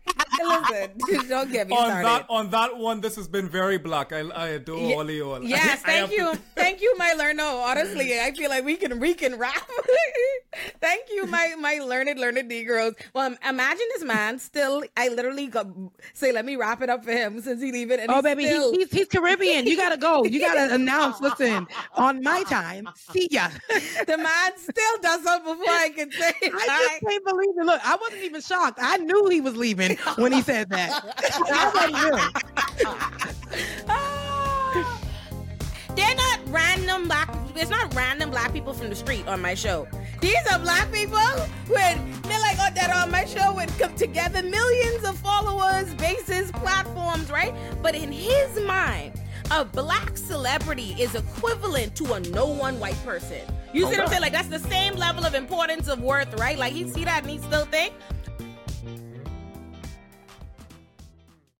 [LAUGHS] Listen, don't get me on started. that on that one, this has been very black. I, I adore Ye- all of you all. Yes, I have thank you, to- [LAUGHS] thank you, my learner. No, honestly, I feel like we can we can rap. [LAUGHS] thank you, my my learned learned Negroes. Well, imagine this man still. I literally got, say, let me wrap it up for him since he leaving. And Oh, he's baby, he- he's, he's Caribbean. You gotta go. You gotta announce. Listen, on my time, see ya. the man still does something before I can say. I just can't believe it. Look, I wasn't even shocked. I knew he was leaving [LAUGHS] when he said that. [LAUGHS] I. Ah. They're not random black. It's not random black people from the street on my show. These are black people with they're like oh, that on my show would come together millions of followers, bases, platforms, right? But in his mind, a black celebrity is equivalent to a no one white person. You see what I'm saying? Like that's the same level of importance of worth, right? Like he see that and he still think